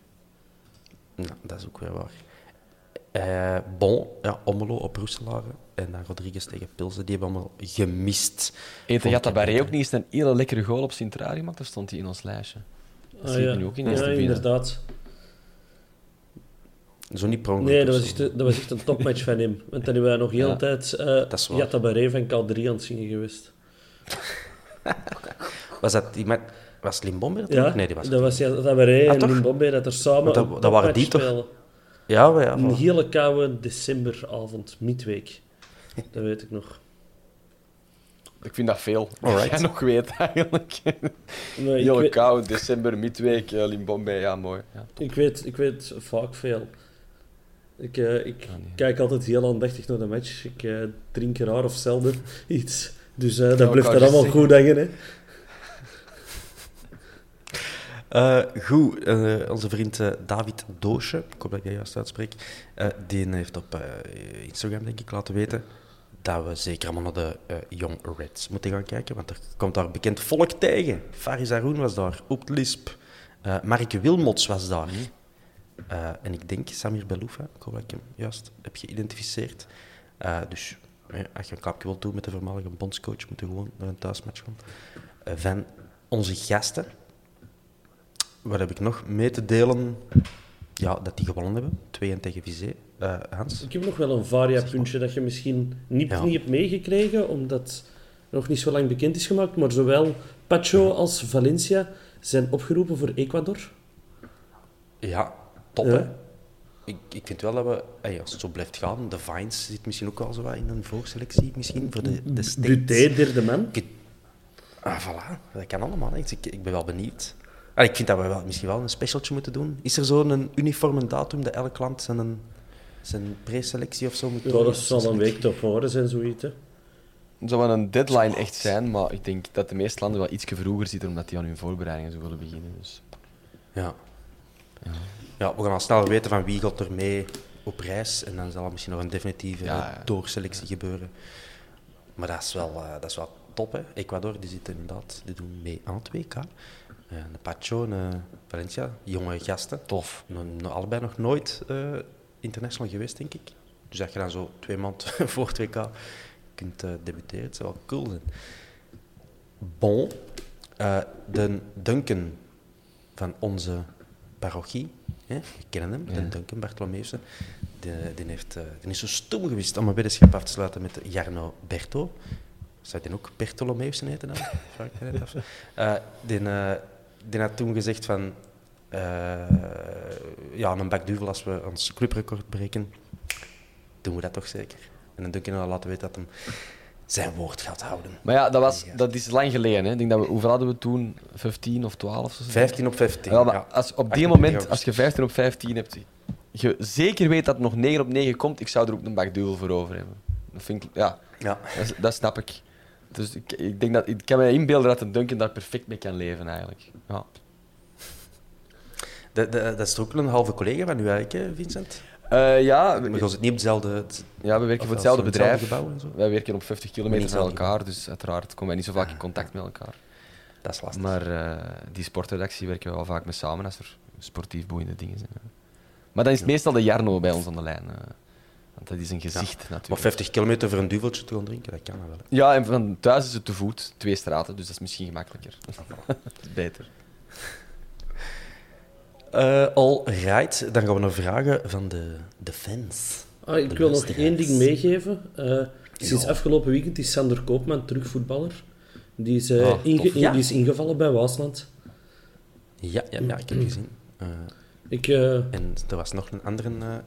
Nou, dat is ook weer waar. Eh, bon, ja, Omelo op Roeselare. En dan Rodriguez tegen Pilsen. Die hebben allemaal gemist. Barré beter. ook niet eens een hele lekkere goal op Sint-Truiden gemaakt? Of stond hij in ons lijstje? Dat Ah, zie ik ja. nu ook ineens ja, binnen. inderdaad. Zo niet per Nee, dat was, echt, dat was echt een topmatch van hem. Want dan hebben wij nog heel de Ja, tijd uh, van K3 aan het zingen geweest. Was dat die met... Was Limbombe dat Ja? Nee, die was dat was Ah, en toch? Limbombe dat er samen dat- een dat waren die toch? Ja, maar ja. Een hele koude decemberavond, midweek. Dat weet ik nog. Ik vind dat veel. Alright. Jij nog weet eigenlijk. Hele weet, koud, december, midweek, eh, Limbombe, ja mooi. Ja. ik, weet, ik weet vaak veel. Ik, eh, ik nee. kijk altijd heel aandachtig naar de match. Ik eh, drink raar of zelden iets. Dus eh, dat blijft er allemaal goed hangen. Hè. Eh, goed, eh, onze vriend eh, David Doosje, ik hoop dat ik dat juist uitspreek, eh, die heeft op eh, Instagram, denk ik, laten weten dat we zeker allemaal naar de eh, Young Reds moeten gaan kijken, want er komt daar bekend volk tegen. Faris Haroun was daar, Oept Lisp, eh Mark Wilmots was daar. Eh, en ik denk Samir Beloufa, ik hoop dat ik hem juist heb geïdentificeerd. Eh, dus als je een klapje wilt doen met de voormalige bondscoach, moet je gewoon naar een thuismatch gaan. Van onze gasten. Wat heb ik nog mee te delen? Ja, dat die gewonnen hebben. 2-1 tegen Vizé. Eh, Hans? Ik heb nog wel een varia-puntje dat je misschien niet, Ja. niet hebt meegekregen, omdat het nog niet zo lang bekend is gemaakt. Maar zowel Pacho als Valencia zijn opgeroepen voor Ecuador. Ja, top hè? Ik, ik vind wel dat we, als het zo blijft gaan, de Vines zit misschien ook wel zo wat in een voorselectie, misschien voor de, de States. Buté, derde man. Ik- Ah, voilà. Dat kan allemaal. Ik, ik ben wel benieuwd. Ah, ik vind dat we wel, misschien wel een specialtje moeten doen. Is er zo'n uniforme datum dat elk land zijn, een- zijn preselectie of zo moet Ja, doen? dat zal een week tevoren zijn, zoiets. Hè. Het zou wel een deadline echt zijn, maar ik denk dat de meeste landen wel iets vroeger zitten, omdat die aan hun voorbereidingen zo willen beginnen. Dus. Ja. ja. we gaan al snel weten van wie gaat er mee op reis. En dan zal er misschien nog een definitieve Ja, ja. doorselectie gebeuren. Maar dat is wel, eh, dat is wel top, hè. Ecuador, die zitten inderdaad, die doen mee aan het WK. Eh, de Pacho en eh, Valencia, jonge gasten. Tof. Allebei nog nooit eh, international geweest, denk ik. Dus dat je dan zo twee maanden voor het WK kunt eh, debuteren, het zou wel cool zijn. Bon, eh, de Duncan van onze parochie, hè, we kennen hem, de. Duncan Bartolomeeuwse, die, die, heeft, eh, die is zo stom geweest om een weddenschap af te sluiten met Jarno Berto. Zou die ook Bertolomeeuwse heten dan? Vraag ik me net af. Eh, die, eh, die had toen gezegd van... eh, ja, een bakduvel als we ons clubrecord breken, doen we dat toch zeker. En dan Duncan had laten weten dat hem zijn woord gaat houden. Maar ja, dat, was, dat is lang geleden. Hè. Ik denk dat we, hoeveel hadden we toen? 15 of 12 of zo? 15 op 15. Ja, maar als, op die 28 moment, als je 15 op 15 hebt, je zeker weet dat het nog 9 op 9 komt, ik zou er ook een bakduel voor over hebben. Dat vind ik, ja, Ja. dat, dat snap ik. Dus ik, ik, denk dat, ik kan me inbeelden dat een Duncan daar perfect mee kan leven, eigenlijk. Ja. Dat, dat, dat is ook een halve collega van u eigenlijk, hè, Vincent? Eh, ja, Maar je zit niet op hetzelfde... het- ja, we werken voor hetzelfde bedrijf. hetzelfde en zo? Wij werken op 50 kilometer van elkaar, dus uiteraard komen wij niet zo vaak in contact met elkaar. Dat is lastig. Maar eh, die sportredactie werken we wel vaak mee samen als er sportief boeiende dingen zijn. Maar dan is meestal de Jarno bij ons aan de lijn. Want dat is een gezicht Maar natuurlijk. 50 kilometer voor een duveltje te gaan drinken, dat kan wel. hè. Ja, en van thuis is het te voet, twee straten, dus dat is misschien gemakkelijker. dat is beter. Eh all right, dan gaan we naar vragen van de, de fans. Ah, ik De wil nog één ding meegeven. Eh, sinds afgelopen weekend is Sander Koopman terug voetballer. Die is, eh, Ah, inge- tof. Ja. die is ingevallen bij Waasland. Ja, ja, ja ik heb gezien. Eh, Ik, en er was nog een andere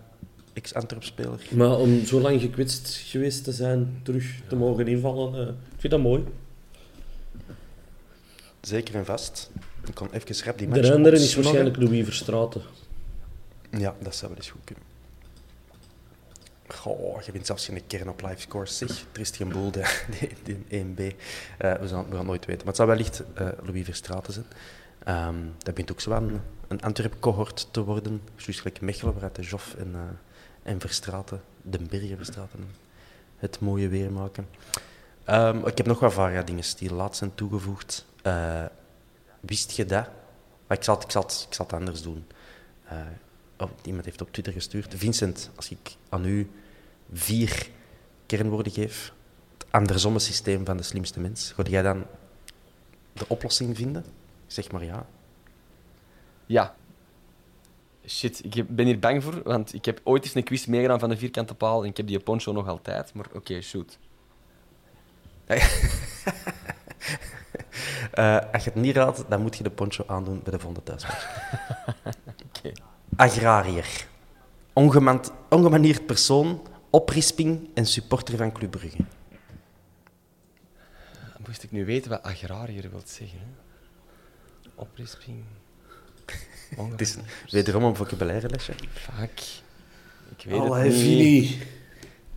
ex-Antwerp-speler. maar om zo lang gekwetst geweest te zijn, terug te mogen invallen, eh, ik vind dat mooi. Zeker en vast. Ik kon even rap die De match andere is waarschijnlijk Louis Verstraeten. Ja, dat zou wel eens goed kunnen. Goh, je bent zelfs geen kern op live scores, zeg. Er is geen boel, de, de, de 1B. Eh, we, gaan, we gaan het nooit weten. Maar het zou wellicht eh Louis Verstraeten zijn. Ehm, dat begint ook zo een, een Antwerp-cohort te worden. Zoals gelijk Mechelen, waaruit de Joff en, eh, en Verstraeten, de Bergen Verstraeten, het mooie weer maken. Ehm, ik heb nog wat varia-dingen die laatst zijn toegevoegd. Eh, wist je dat? Ik zal ik zal het, ik zal het anders doen. Eh, oh, iemand heeft op Twitter gestuurd. Vincent, als ik aan u vier kernwoorden geef, het andersomme systeem van de slimste mens, ga jij dan de oplossing vinden? Zeg maar ja. Ja. Shit, ik ben hier bang voor, want ik heb ooit eens een quiz meegedaan van de vierkante paal en ik heb die poncho nog altijd. Maar oké, shoot. Eh, als je het niet raadt, dan moet je de poncho aandoen bij de volgende thuismatch. Agrariër. Ongemand, ongemanierd persoon, oprisping en supporter van Club Brugge. Moest ik nu weten wat agrariër wilt zeggen? Hè? Oprisping. Het is wederom een vocabulaire lesje. Fuck. Ik weet Allee, het niet.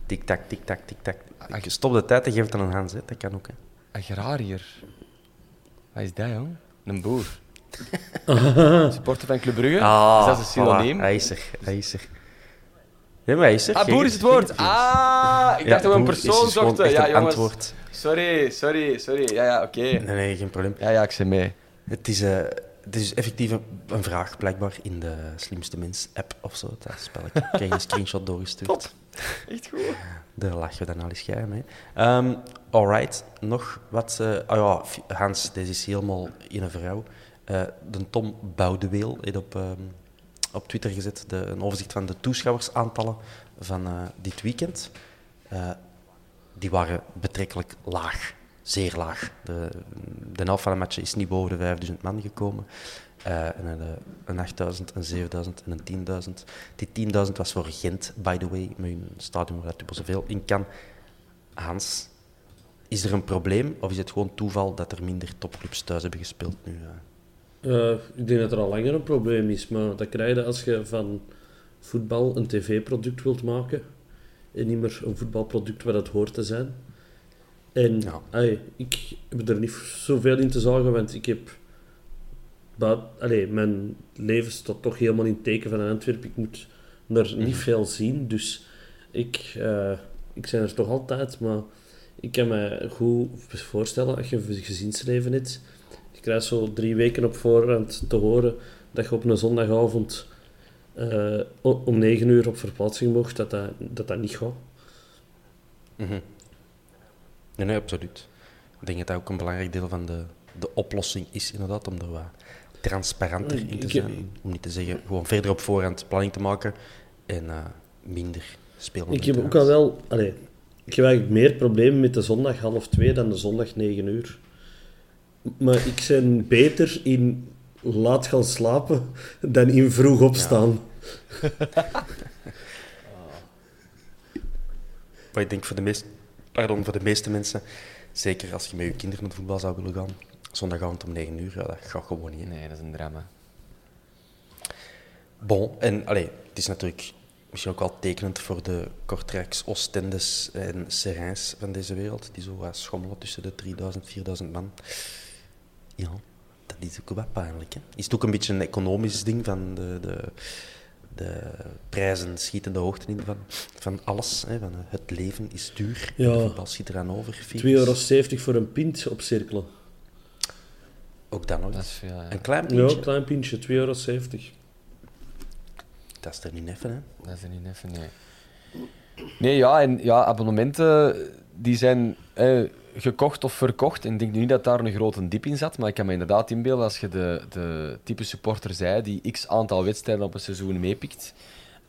Tik-tak, tik-tak, tik-tak. Ik stop de tijd en geef het aan een Hans. Hè. Dat kan ook. Hè. Agrariër. Wat is dat, jong? Een boer. Supporter van Club Brugge? is dat een synoniem? Ah, Voilà, hij is er. Hij is er. Nee, maar hij is er. Ah, boer is het woord. Ah, ik Ja, dacht dat we een persoon dus zochten. echt Ja, jongens. antwoord. Sorry, sorry, sorry. Ja, ja, oké. Nee, nee, geen probleem. Ja, ja, ik zeg mee. Het is, eh, het is effectief een, vraag, blijkbaar, in de Slimste Mens-app of zo. Dat spelletje. Ik krijg een screenshot doorgestuurd. Echt goed. Daar lachen we dan al eens geheim mee. Ehm alright, nog wat... oh ja, Hans, deze is helemaal in een vrouw. Eh, de Tom Boudeweel heeft op, ehm, op Twitter gezet de, een overzicht van de toeschouwersaantallen van eh, dit weekend. Die waren betrekkelijk laag. Zeer laag. De, de helft van de matchen is niet boven de 5000 man gekomen. Eh, en een, eh, een 8000, een 7000 en een 10.000. Die 10.000 was voor Gent, by the way, met een stadion waar dat dubbel zoveel in kan. Hans, is er een probleem of is het gewoon toeval dat er minder topclubs thuis hebben gespeeld nu? eh? Ik denk dat er al langer een probleem is, maar dat krijg je als je van voetbal een tv-product wilt maken en niet meer een voetbalproduct waar het hoort te zijn. En Ja. ik heb er niet zoveel in te zagen, want ik heb... buit- allee, mijn leven staat toch helemaal in het teken van Antwerpen. Ik moet er niet veel zien, dus ik, eh, ik ben er toch altijd, maar ik kan me goed voorstellen als je een gezinsleven hebt. Je krijgt zo drie weken op voorhand te horen dat je op een zondagavond eh, om negen uur op verplaatsing mocht, dat dat, dat, dat niet gaat. Mhm. Nee, nee, absoluut. Ik denk dat dat ook een belangrijk deel van de, de oplossing is, inderdaad, om er wat transparanter in te Ik zijn. Om niet te zeggen, gewoon verder op voorhand planning te maken en eh, minder spelen. Ik heb ook al wel... Allee, ik heb eigenlijk meer problemen met de zondag half twee dan de zondag negen uur. Maar ik ben beter in laat gaan slapen dan in vroeg opstaan. Maar ik denk voor de, meest, pardon, voor de meeste mensen, zeker als je met je kinderen naar voetbal zou willen gaan, zondagavond om 9 uur, ja, dat gaat gewoon niet. Nee, dat is een drama. Bon, en allee, het is natuurlijk misschien ook wel tekenend voor de Kortrijks, Oostendes en Serrijns van deze wereld, die zo schommelen tussen de 3000 4000 man. Ja, dat is ook wat pijnlijk. Hè? Is het ook een beetje een economisch ding van de, de, de prijzen schieten de hoogte in van, van alles. Hè? Van, eh, het leven is duur. Ja. De voetbal schiet eraan over. 2,70 euro voor een pint op cirkelen. Ook dan nog. Dat is veel, ja. Een klein Ja, pintje. klein pintje, 2,70 euro. Dat is er niet even, hè. Dat is er niet even, nee. Nee, ja, en ja, abonnementen die zijn eh, gekocht of verkocht. En ik denk nu niet dat daar een grote dip in zat, maar ik kan me inderdaad inbeelden als je de, de type supporter zei die x aantal wedstrijden op een seizoen meepikt,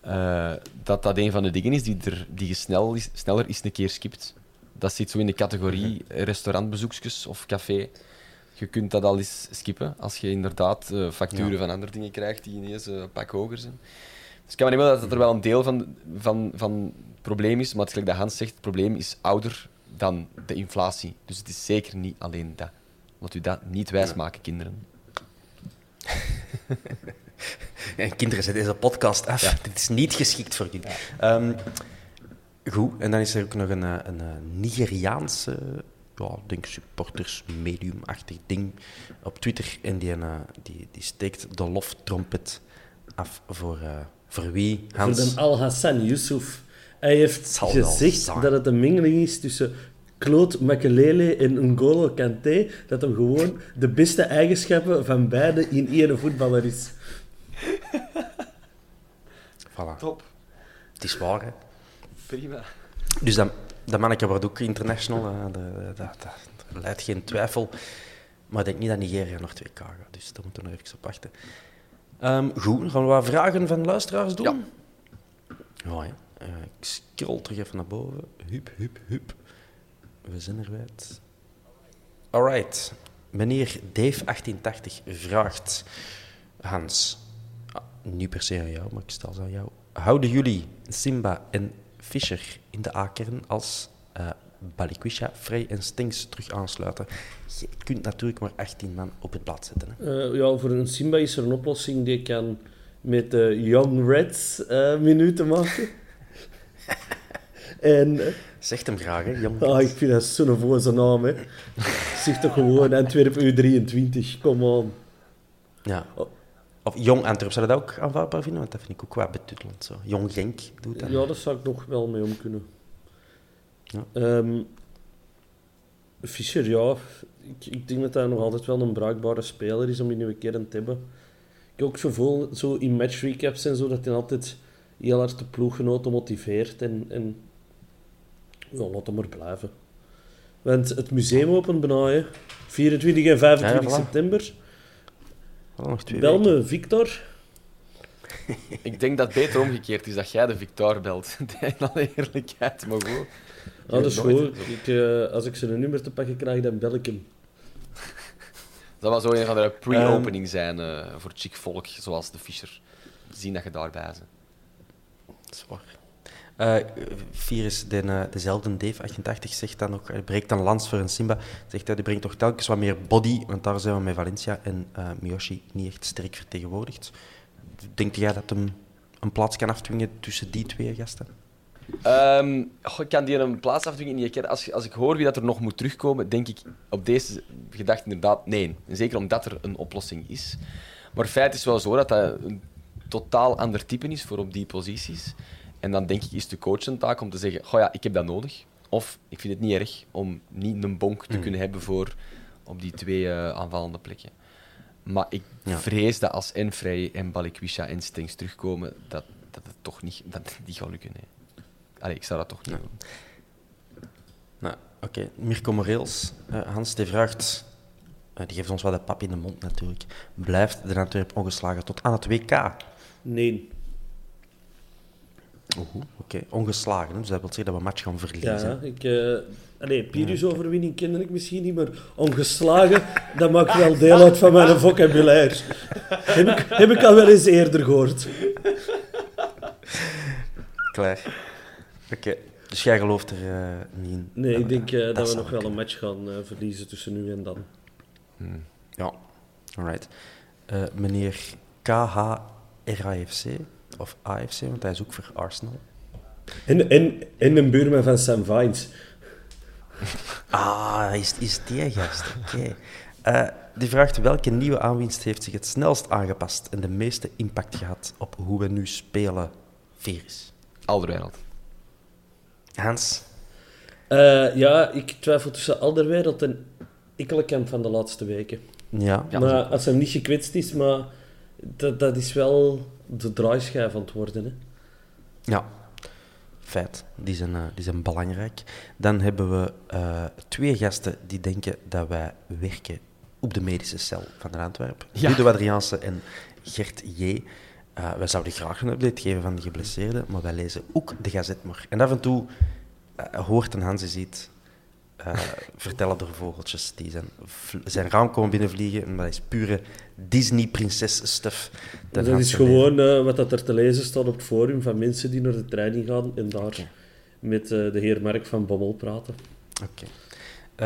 eh, dat dat een van de dingen is die, er, die je snel, is- sneller eens een keer skipt. Dat zit zo in de categorie restaurantbezoekjes of café. Je kunt dat al eens skippen als je inderdaad eh, facturen Ja. van andere dingen krijgt die ineens een pak hoger zijn. Dus ik kan me niet wel dat het er wel een deel van, van, van het probleem is, maar het is gelijk dat Hans zegt, het probleem is ouder dan de inflatie. Dus het is zeker niet alleen dat. Laat u dat niet wijsmaken, kinderen. Ja, kinderen, zet deze podcast af. Dit is niet geschikt voor jullie. Ehm, goed, en dan is er ook nog een, eh, een, eh, Nigeriaanse ja, denk supporters medium-achtig ding op Twitter. En die, eh, die, die steekt de loftrompet af voor, eh, voor wie? Hans? Voor de Al-Hassan Yusuf. Hij heeft gezegd dat het een mengeling is tussen Claude Makelele en N'Golo Kanté. Dat hem gewoon de beste eigenschappen van beide in één voetballer is. Voilà. Top. Het is waar, hè. Prima. Dus dat, dat manneke wordt ook international. eh, dat, leidt geen twijfel. Maar ik denk niet dat Nigeria nog 2K gaat. Dus daar moeten we nog even op wachten. Ehm, goed, dan gaan we wat vragen van luisteraars doen. Ja. Ja, Eh, ik scroll terug even naar boven. Hup, hup, hup. We zijn er wijd. Alright. Meneer Dave1880 vraagt... Hans, ah, niet per se aan jou, maar ik stel ze aan jou. Houden jullie Simba en Fischer in de A-kern als eh Balikwisha, Frey en Stinks terug aansluiten? Je kunt natuurlijk maar 18 man op het blad zetten. Hè? Eh, ja, voor een Simba is er een oplossing die kan met de Young Reds minuten maken. en eh, Zegt hem graag, hè, jong. ah, ik vind dat zo'n voze naam. Hè. Zeg toch gewoon Antwerpen U23, kom on. Ja. Of Jong Antwerp, zou dat ook aanvaardbaar vinden? Want dat vind ik ook wel betuttelend. Zo. Jong Genk doet dat. Ja, daar zou ik nog wel mee om kunnen. Ja. Ehm, Fischer, ja. Ik, ik denk dat hij nog altijd wel een bruikbare speler is om in uw kern te hebben. Ik heb ook zo zo in match recaps en zo, dat hij altijd heel hard de ploeggenoten motiveert. En, en ja, laat hem maar blijven. Want het museum opent bijna, hè. 24 en 25 Ja, ja, voilà. september. Voilà, nog twee Bel weken. me, Victor. Ik denk dat het beter omgekeerd is dat jij de Victor belt. In alle eerlijkheid, maar goed. Ah, dat is goed. Ik, eh, als ik zijn nummer te pakken krijg, dan bel ik hem. Dat was zo een van de pre-opening zijn eh, voor chic volk, zoals de Fischer. Zien dat je daarbij bent. Zwaar. Eh Virus, de, eh, dezelfde Dave88 zegt dan ook, breekt een lans voor een Simba. Zegt hij, die brengt toch telkens wat meer body, want daar zijn we met Valencia en eh Miyoshi niet echt sterk vertegenwoordigd. Denkt jij dat hem een plaats kan afdwingen tussen die twee gasten? Ehm, ik kan die een plaats afdwingen kern. Als, als ik hoor wie dat er nog moet terugkomen, denk ik op deze gedachte inderdaad nee. Zeker omdat er een oplossing is. Maar feit is wel zo dat dat totaal ander type is voor op die posities. En dan denk ik, is de coach een taak om te zeggen, goh ja, ik heb dat nodig. Of, ik vind het niet erg om niet een bonk te kunnen hebben voor op die twee eh, aanvallende plekken. Maar ik Ja. vrees dat als en Vrij en Balikwisha en Stengs terugkomen, dat, dat het toch niet, dat het niet gaat lukken. Nee. Allee, ik zou dat toch niet doen. Nou, oké. Mirko Moreels, eh, Hans, die vraagt, eh, die geeft ons wel de pap in de mond natuurlijk. Blijft de Antwerp ongeslagen tot aan het WK? Nee. Oké, ongeslagen. hè. Dus dat wil zeggen dat we een match gaan verliezen. Ja, ik... eh allee, Pirius overwinning kende ik misschien niet, maar ongeslagen, dat maakt wel deel uit van mijn vocabulaire. heb, ik, heb ik al wel eens eerder gehoord. Klaar. Oké, dus jij gelooft er eh, niet in? Nee, ik denk eh, dat, we nog wel een match gaan verliezen tussen nu en dan. Ja, alright. Meneer KHRAFC, of AFC, want hij is ook voor Arsenal. En, en, en een buurman van Sam Vines. Ah, is, is die gast. Oké. Eh, die vraagt welke nieuwe aanwinst heeft zich het snelst aangepast en de meeste impact gehad op hoe we nu spelen. Virus. Alderwereld. Hans? Eh, ja, ik twijfel tussen Alderwereld en Ikkelenkamp van de laatste weken. Ja. Ja, maar als hij niet gekwetst is, maar dat, dat is wel de draaischijf aan het worden. Hè. Ja, feit. Die zijn, eh, die zijn belangrijk. Dan hebben we eh, twee gasten die denken dat wij werken op de medische cel van de Antwerpen. Ja. Ludo Adriaanse en Gert J. Eh, wij zouden graag een update geven van de geblesseerden, maar wij lezen ook de gazet maar. En af en toe hoort een Hans iets eh, vertellen door vogeltjes die zijn, zijn raam komen binnenvliegen. En dat is pure Disney-prinses-stuff. Dat, is gewoon eh, wat dat er te lezen staat op het forum van mensen die naar de training gaan en daar met eh, de heer Mark van Bommel praten. Oké.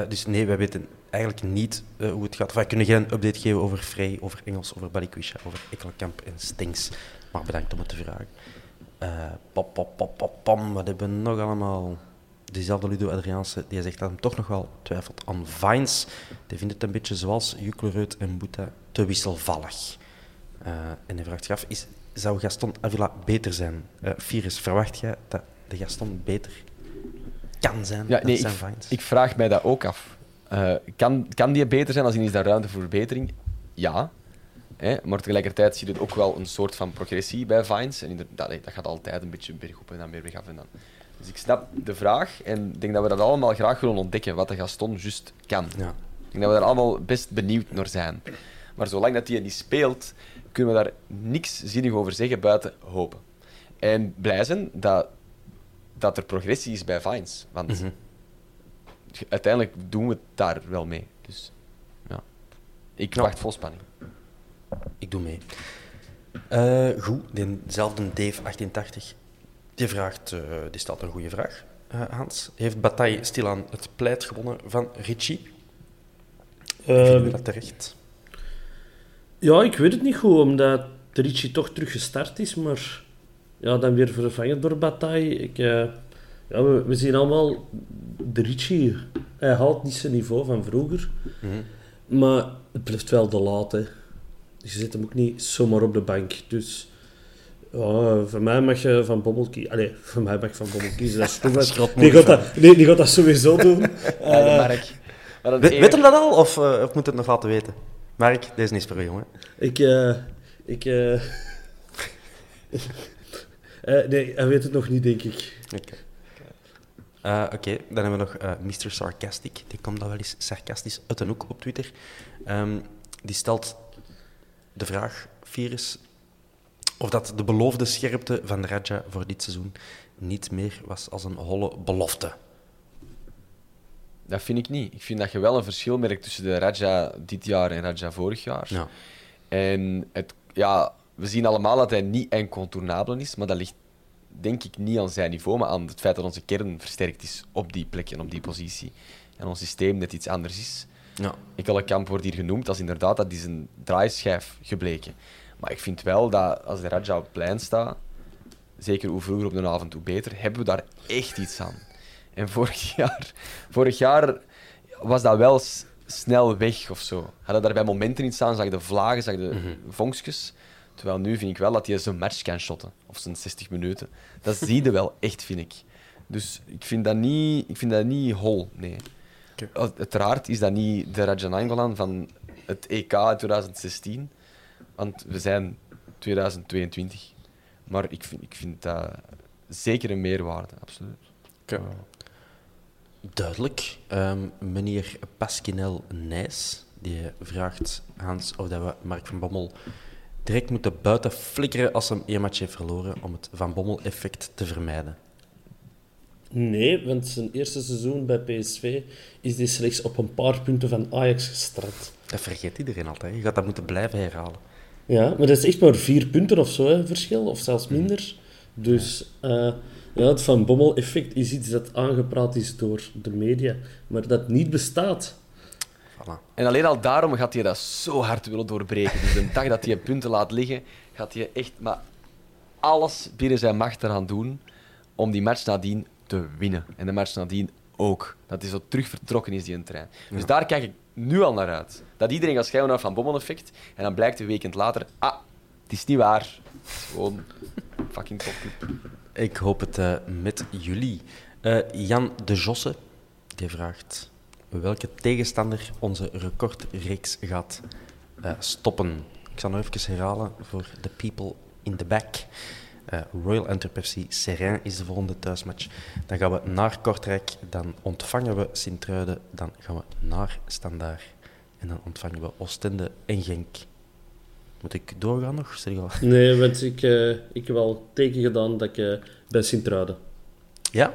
Dus nee, wij weten eigenlijk niet hoe het gaat. Wij kunnen geen update geven over Frey, over Engels, over Balikwisha, over Ekkelenkamp en Stinks. Maar bedankt om het te vragen. Pop, pop, pop, pop, pam. Wat hebben we nog allemaal? Diezelfde Ludo Adriaanse, die zegt dat hem toch nog wel twijfelt aan Vines. Die vindt het een beetje zoals Juklereut en Boeta te wisselvallig. Eh, en hij vraagt zich af, is, zou Gaston Avila beter zijn? Eh Virus, verwacht jij dat de Gaston beter kan zijn Ja, dan nee, ik, zijn Vines? ik vraag mij dat ook af. Eh, kan, kan die beter zijn als in is daar ruimte voor verbetering? Ja. Hè? Maar tegelijkertijd zie je ook wel een soort van progressie bij Vines. En inderdaad, dat gaat altijd een beetje bergop en dan weer weg af en dan. Dus ik snap de vraag en ik denk dat we dat allemaal graag willen ontdekken, wat de Gaston juist kan. Ja. Ik denk dat we daar allemaal best benieuwd naar zijn. Maar zolang dat hij niet speelt, kunnen we daar niks zinnig over zeggen buiten hopen. En blij zijn dat, dat er progressie is bij Vines. Want uiteindelijk doen we het daar wel mee. Dus ja, ik wacht vol spanning. Ik doe mee. Eh, goed, dezelfde Dave88, die vraagt, eh, die stelt een goede vraag. Eh, Hans, heeft Bataille stilaan het pleit gewonnen van Richie? Vinden we Ehm, dat terecht? ja, ik weet het niet goed, omdat de Richie toch terug gestart is, maar ja, dan weer vervangen door Bataille. Ik, eh, ja, we, we zien allemaal de Richie, hij haalt niet zijn niveau van vroeger, maar het blijft wel de laat. Hè. Dus je zet hem ook niet zomaar op de bank. Dus ja, voor mij mag je van Bommel kiezen. Allee, voor mij mag je van Bommel kiezen. Dat is. Schrot die, gaat dat, nee, die gaat dat sowieso doen. Ja, Mark. Maar dan Weet, eer- weet hem dat al, of, eh, of moet het nog laten weten? Mark, deze is voor jou, hè? Ik, eh, ik, eh, eh, nee, hij weet het nog niet, denk ik. Oké. Eh, Oké, dan hebben we nog eh Mr. Sarcastic. Die komt dan wel eens sarcastisch uit een hoek op Twitter. Ehm, die stelt de vraag, Virus, of dat de beloofde scherpte van de Raja voor dit seizoen niet meer was als een holle belofte. Dat vind ik niet. Ik vind dat je wel een verschil merkt tussen de Raja dit jaar en Raja vorig jaar. Ja. En het, ja, we zien allemaal dat hij niet incontournabel is, maar dat ligt denk ik niet aan zijn niveau, maar aan het feit dat onze kern versterkt is op die plek en op die positie. En ons systeem net iets anders is. Ja. Kamp wordt hier genoemd als inderdaad, dat is een draaischijf gebleken. Maar ik vind wel dat als de Raja op het plein staat, zeker hoe vroeger op de avond, hoe beter, hebben we daar echt iets aan. En vorig jaar, vorig jaar was dat wel snel weg of zo. Hadden daar bij momenten iets aan, zag je de vlagen, zag de vonkjes. Terwijl nu vind ik wel dat hij zijn match kan shotten, of zijn 60 minuten. Dat zie je wel echt, vind ik. Dus ik vind dat niet, ik vind dat niet hol, nee. Uit- Uiteraard is dat niet de Raja Nainggolan van het EK in 2016, want we zijn 2022. Maar ik vind, ik vind dat zeker een meerwaarde, absoluut. Duidelijk. Ehm, meneer Pasquinel Nijs die vraagt Hans of dat we Mark van Bommel direct moeten buiten flikkeren als hij één match heeft verloren om het Van Bommel-effect te vermijden. Nee, want zijn eerste seizoen bij PSV is hij slechts op een paar punten van Ajax gestrand. Dat vergeet iedereen altijd. Je gaat dat moeten blijven herhalen. Ja, maar dat is echt maar vier punten of zo, hè, verschil, of zelfs minder. Dus eh, ja, het Van Bommel-effect is iets dat aangepraat is door de media, maar dat niet bestaat. Voilà. En alleen al daarom gaat hij dat zo hard willen doorbreken. Dus de dag dat hij punten laat liggen, gaat hij echt maar alles binnen zijn macht eraan doen om die match nadien te winnen. En de match nadien ook. Dat hij zo terug vertrokken is, die een trein. Dus daar kijk ik nu al naar uit. Dat iedereen gaat schrijven Van Bommel-effect. En dan blijkt een weekend later... Ah, het is niet waar. Het is gewoon fucking topclub. Ik hoop het eh, met jullie. Eh, Jan de Josse, die vraagt welke tegenstander onze recordreeks gaat eh, stoppen. Ik zal nog even herhalen voor de people in the back. Eh, Royal Antwerp FC Serrain is de volgende thuismatch. Dan gaan we naar Kortrijk, dan ontvangen we Sint-Truiden, dan gaan we naar Standaard en dan ontvangen we Oostende en Genk. Moet ik doorgaan nog? Zeg je al? Nee, want ik, eh, ik heb al teken gedaan dat ik eh, bij Sint-Truiden. Ja,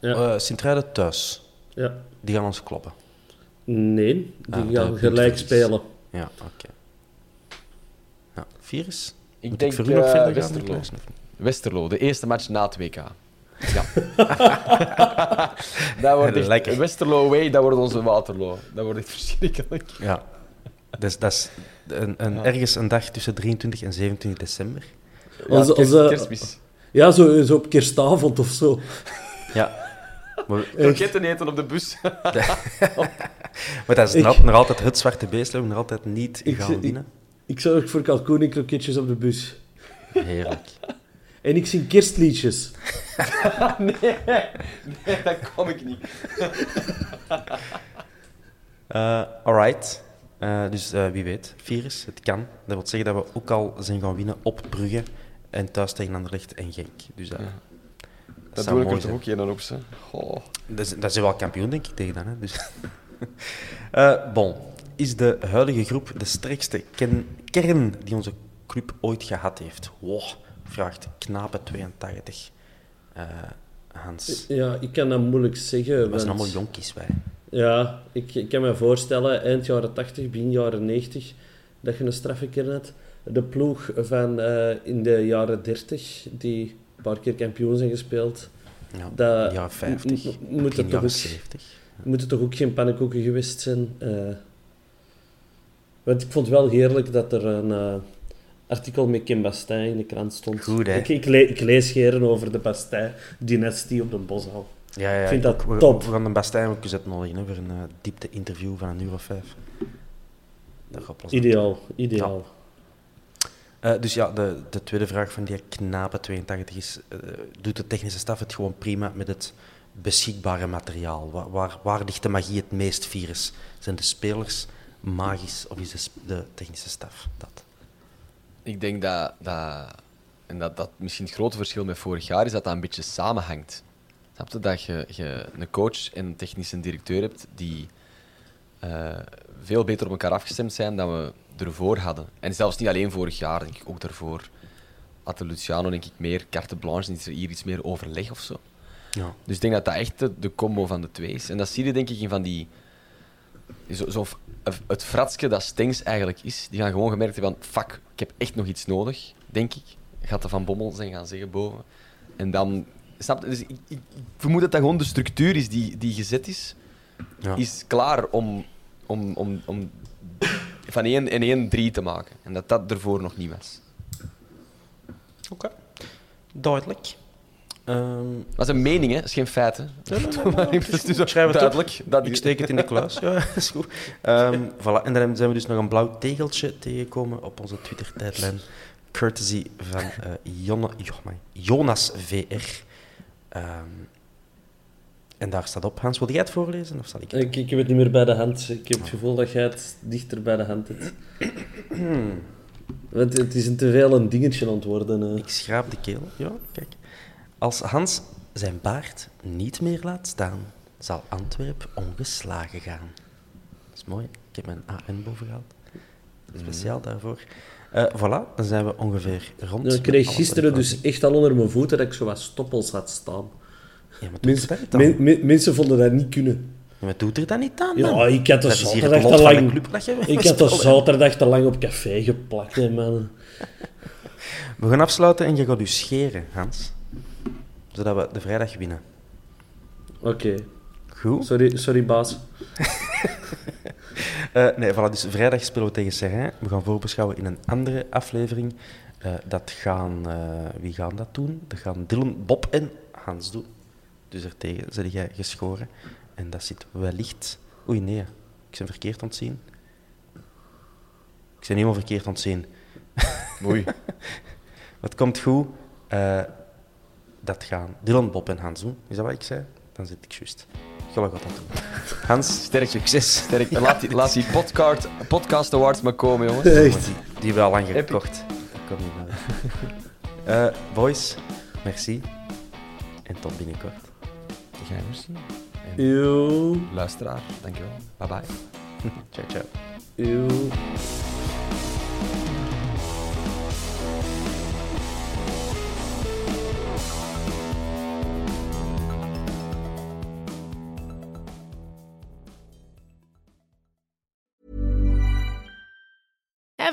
Ja. Eh, Sint-Truiden thuis. ja. Die gaan ons kloppen. Nee, die Ah, gaan gelijk spelen. Ja, oké. Ja, virus? Ik Moet denk ik voor u nog eh, verder gaan? Westerlo. De eerste match na het WK. Ja. dat wordt echt, Lekker. Westerlo away, dat wordt onze Waterloo. Dat wordt echt verschrikkelijk. Ja. Dus dat is een, een, ergens een dag tussen 23 en 27 december. Onze- ja, kerst- onze- kerstmis. Ja, zo, zo op kerstavond of zo. Ja. Maar, Kroketten eten op de bus. maar dat is nog, nog altijd het zwarte beest, dat we nog altijd niet Ik- gaan ik-. Ik zorg voor kalkoen en kroketjes op de bus. Heerlijk. En ik zing kerstliedjes. nee, nee, dat kom ik niet. Eh alright. Eh, dus eh, wie weet, virus, het kan. Dat wil zeggen dat we ook al zijn gaan winnen op Brugge en thuis tegen Anderlecht en Genk. Dus dat, Dat doe ik er toch ook een op, ze. Dat, is- dat zijn wel kampioen, denk ik, tegen dan. Hè? Dus. Eh, bon. Is de huidige groep de sterkste ken- kern die onze club ooit gehad heeft? Wow, vraagt Knapen 82. Eh, Hans. Ja, ik kan dat moeilijk zeggen. We zijn allemaal jonkies, wij. Ja, ik, ik kan me voorstellen, eind jaren 80, begin jaren 90, dat je een straffe had. De ploeg van eh, in de jaren 30, die een paar keer kampioen zijn gespeeld, Ja, Dat- jaren 50, m- m- moet het toch ook- 70. moeten toch ook geen pannenkoeken geweest zijn. eh. want ik vond het wel heerlijk dat er een artikel met Kim Bastijn in de krant stond. Goed, hè? Ik, ik, le- ik lees geren over de Bastijn-dynastie op de Boshal. Ja, ja, Ik vind dat we, top. We gaan de Bastijn ook eens uitnodigen hè, voor een eh, diepte-interview van een uur of vijf. Dat gaat pas Ideaal, ideaal. Eh, dus ja, de, de tweede vraag van die knape 82 is: eh, doet de technische staf het gewoon prima met het beschikbare materiaal? Waar, waar, waar ligt de magie het meest virus? Zijn de spelers magisch of is de, de technische staf dat? Ik denk dat, dat, en dat, dat misschien het grote verschil met vorig jaar is dat dat een beetje samenhangt. Snap je? Dat je, je een coach en een technische directeur hebt die eh, veel beter op elkaar afgestemd zijn dan we ervoor hadden. En zelfs niet alleen vorig jaar, denk ik ook daarvoor. Had de Luciano denk ik meer carte blanche en is er hier iets meer overleg of zo. Ja. Dus ik denk dat dat echt de, de combo van de twee is. En dat zie je denk ik in van die... Zo, zo, het fratske dat Stengs eigenlijk is, die gaan gewoon gemerkt hebben van... Fuck, ik heb echt nog iets nodig, denk ik. Gaat er van Bommel zijn gaan zeggen boven. En dan... Snap je? Dus ik, ik, ik vermoed dat dat gewoon de structuur is die, die gezet is. Ja. Is klaar om, om, om, om van 1 en 1 3 te maken. En dat dat ervoor nog niet was. Oké. Duidelijk. Ehm, Dat is een mening, hè? Dat is geen feit, hè? Het is dus Schrijf het duidelijk. op. Dat ik steek het in de kluis. Ja, is goed. Ehm, voilà. En dan zijn we dus nog een blauw tegeltje tegengekomen op onze Twitter-tijdlijn. Courtesy van eh, Jonne, amai, Jonas VR. Ehm, en daar staat op. Hans, wil jij het voorlezen? Of zal ik het? Ik, ik heb het niet meer bij de hand. Ik heb het gevoel dat jij het dichter bij de hand hebt. Want het is een te veel een dingetje aan het worden. Ik schraap de keel. Ja, kijk. Als Hans zijn baard niet meer laat staan, zal Antwerp ongeslagen gaan. Dat is mooi. Ik heb mijn AN boven gehaald. Speciaal daarvoor. Eh voilà, dan zijn we ongeveer rond. Ja, ik kreeg gisteren dus echt al onder mijn voeten dat ik zo wat stoppels had staan. Ja, Mensen, men- men- mensen vonden dat niet kunnen. Ja, maar doet er dat niet aan, dan? Ja, ik had Dat het zaterdag te de lang... club Ik had er zaterdag te lang op café geplakt, hè, man. We gaan afsluiten en je gaat u scheren, Hans. Zodat we de vrijdag winnen. Oké. Goed? Sorry, sorry, baas. Eh, nee, voilà, dus vrijdag spelen we tegen Serrain. We gaan voorbeschouwen in een andere aflevering. Eh, dat gaan... eh, wie gaan dat doen? Dat gaan Dylan, Bob en Hans doen. Dus er tegen zit jij geschoren. En dat zit wellicht... Oei, nee. Ik ben verkeerd aan het zien. Ik ben helemaal verkeerd aan het zien. Oei. Wat komt goed? Dat gaan Dylan, Bob en Hans doen. Is dat wat ik zei? Dan zit ik juist. Gelukkig dat doen. Hans, sterk succes. Sterk. Laat die, laat die podcast, podcast awards maar komen, jongens. Echt. Die, die hebben we al lang gekocht. Dat komt niet meer. Eh boys, merci. En tot binnenkort. Jij merci. Eeuw. luisteraar, dankjewel. Bye bye. Ciao, ciao. Eeuw.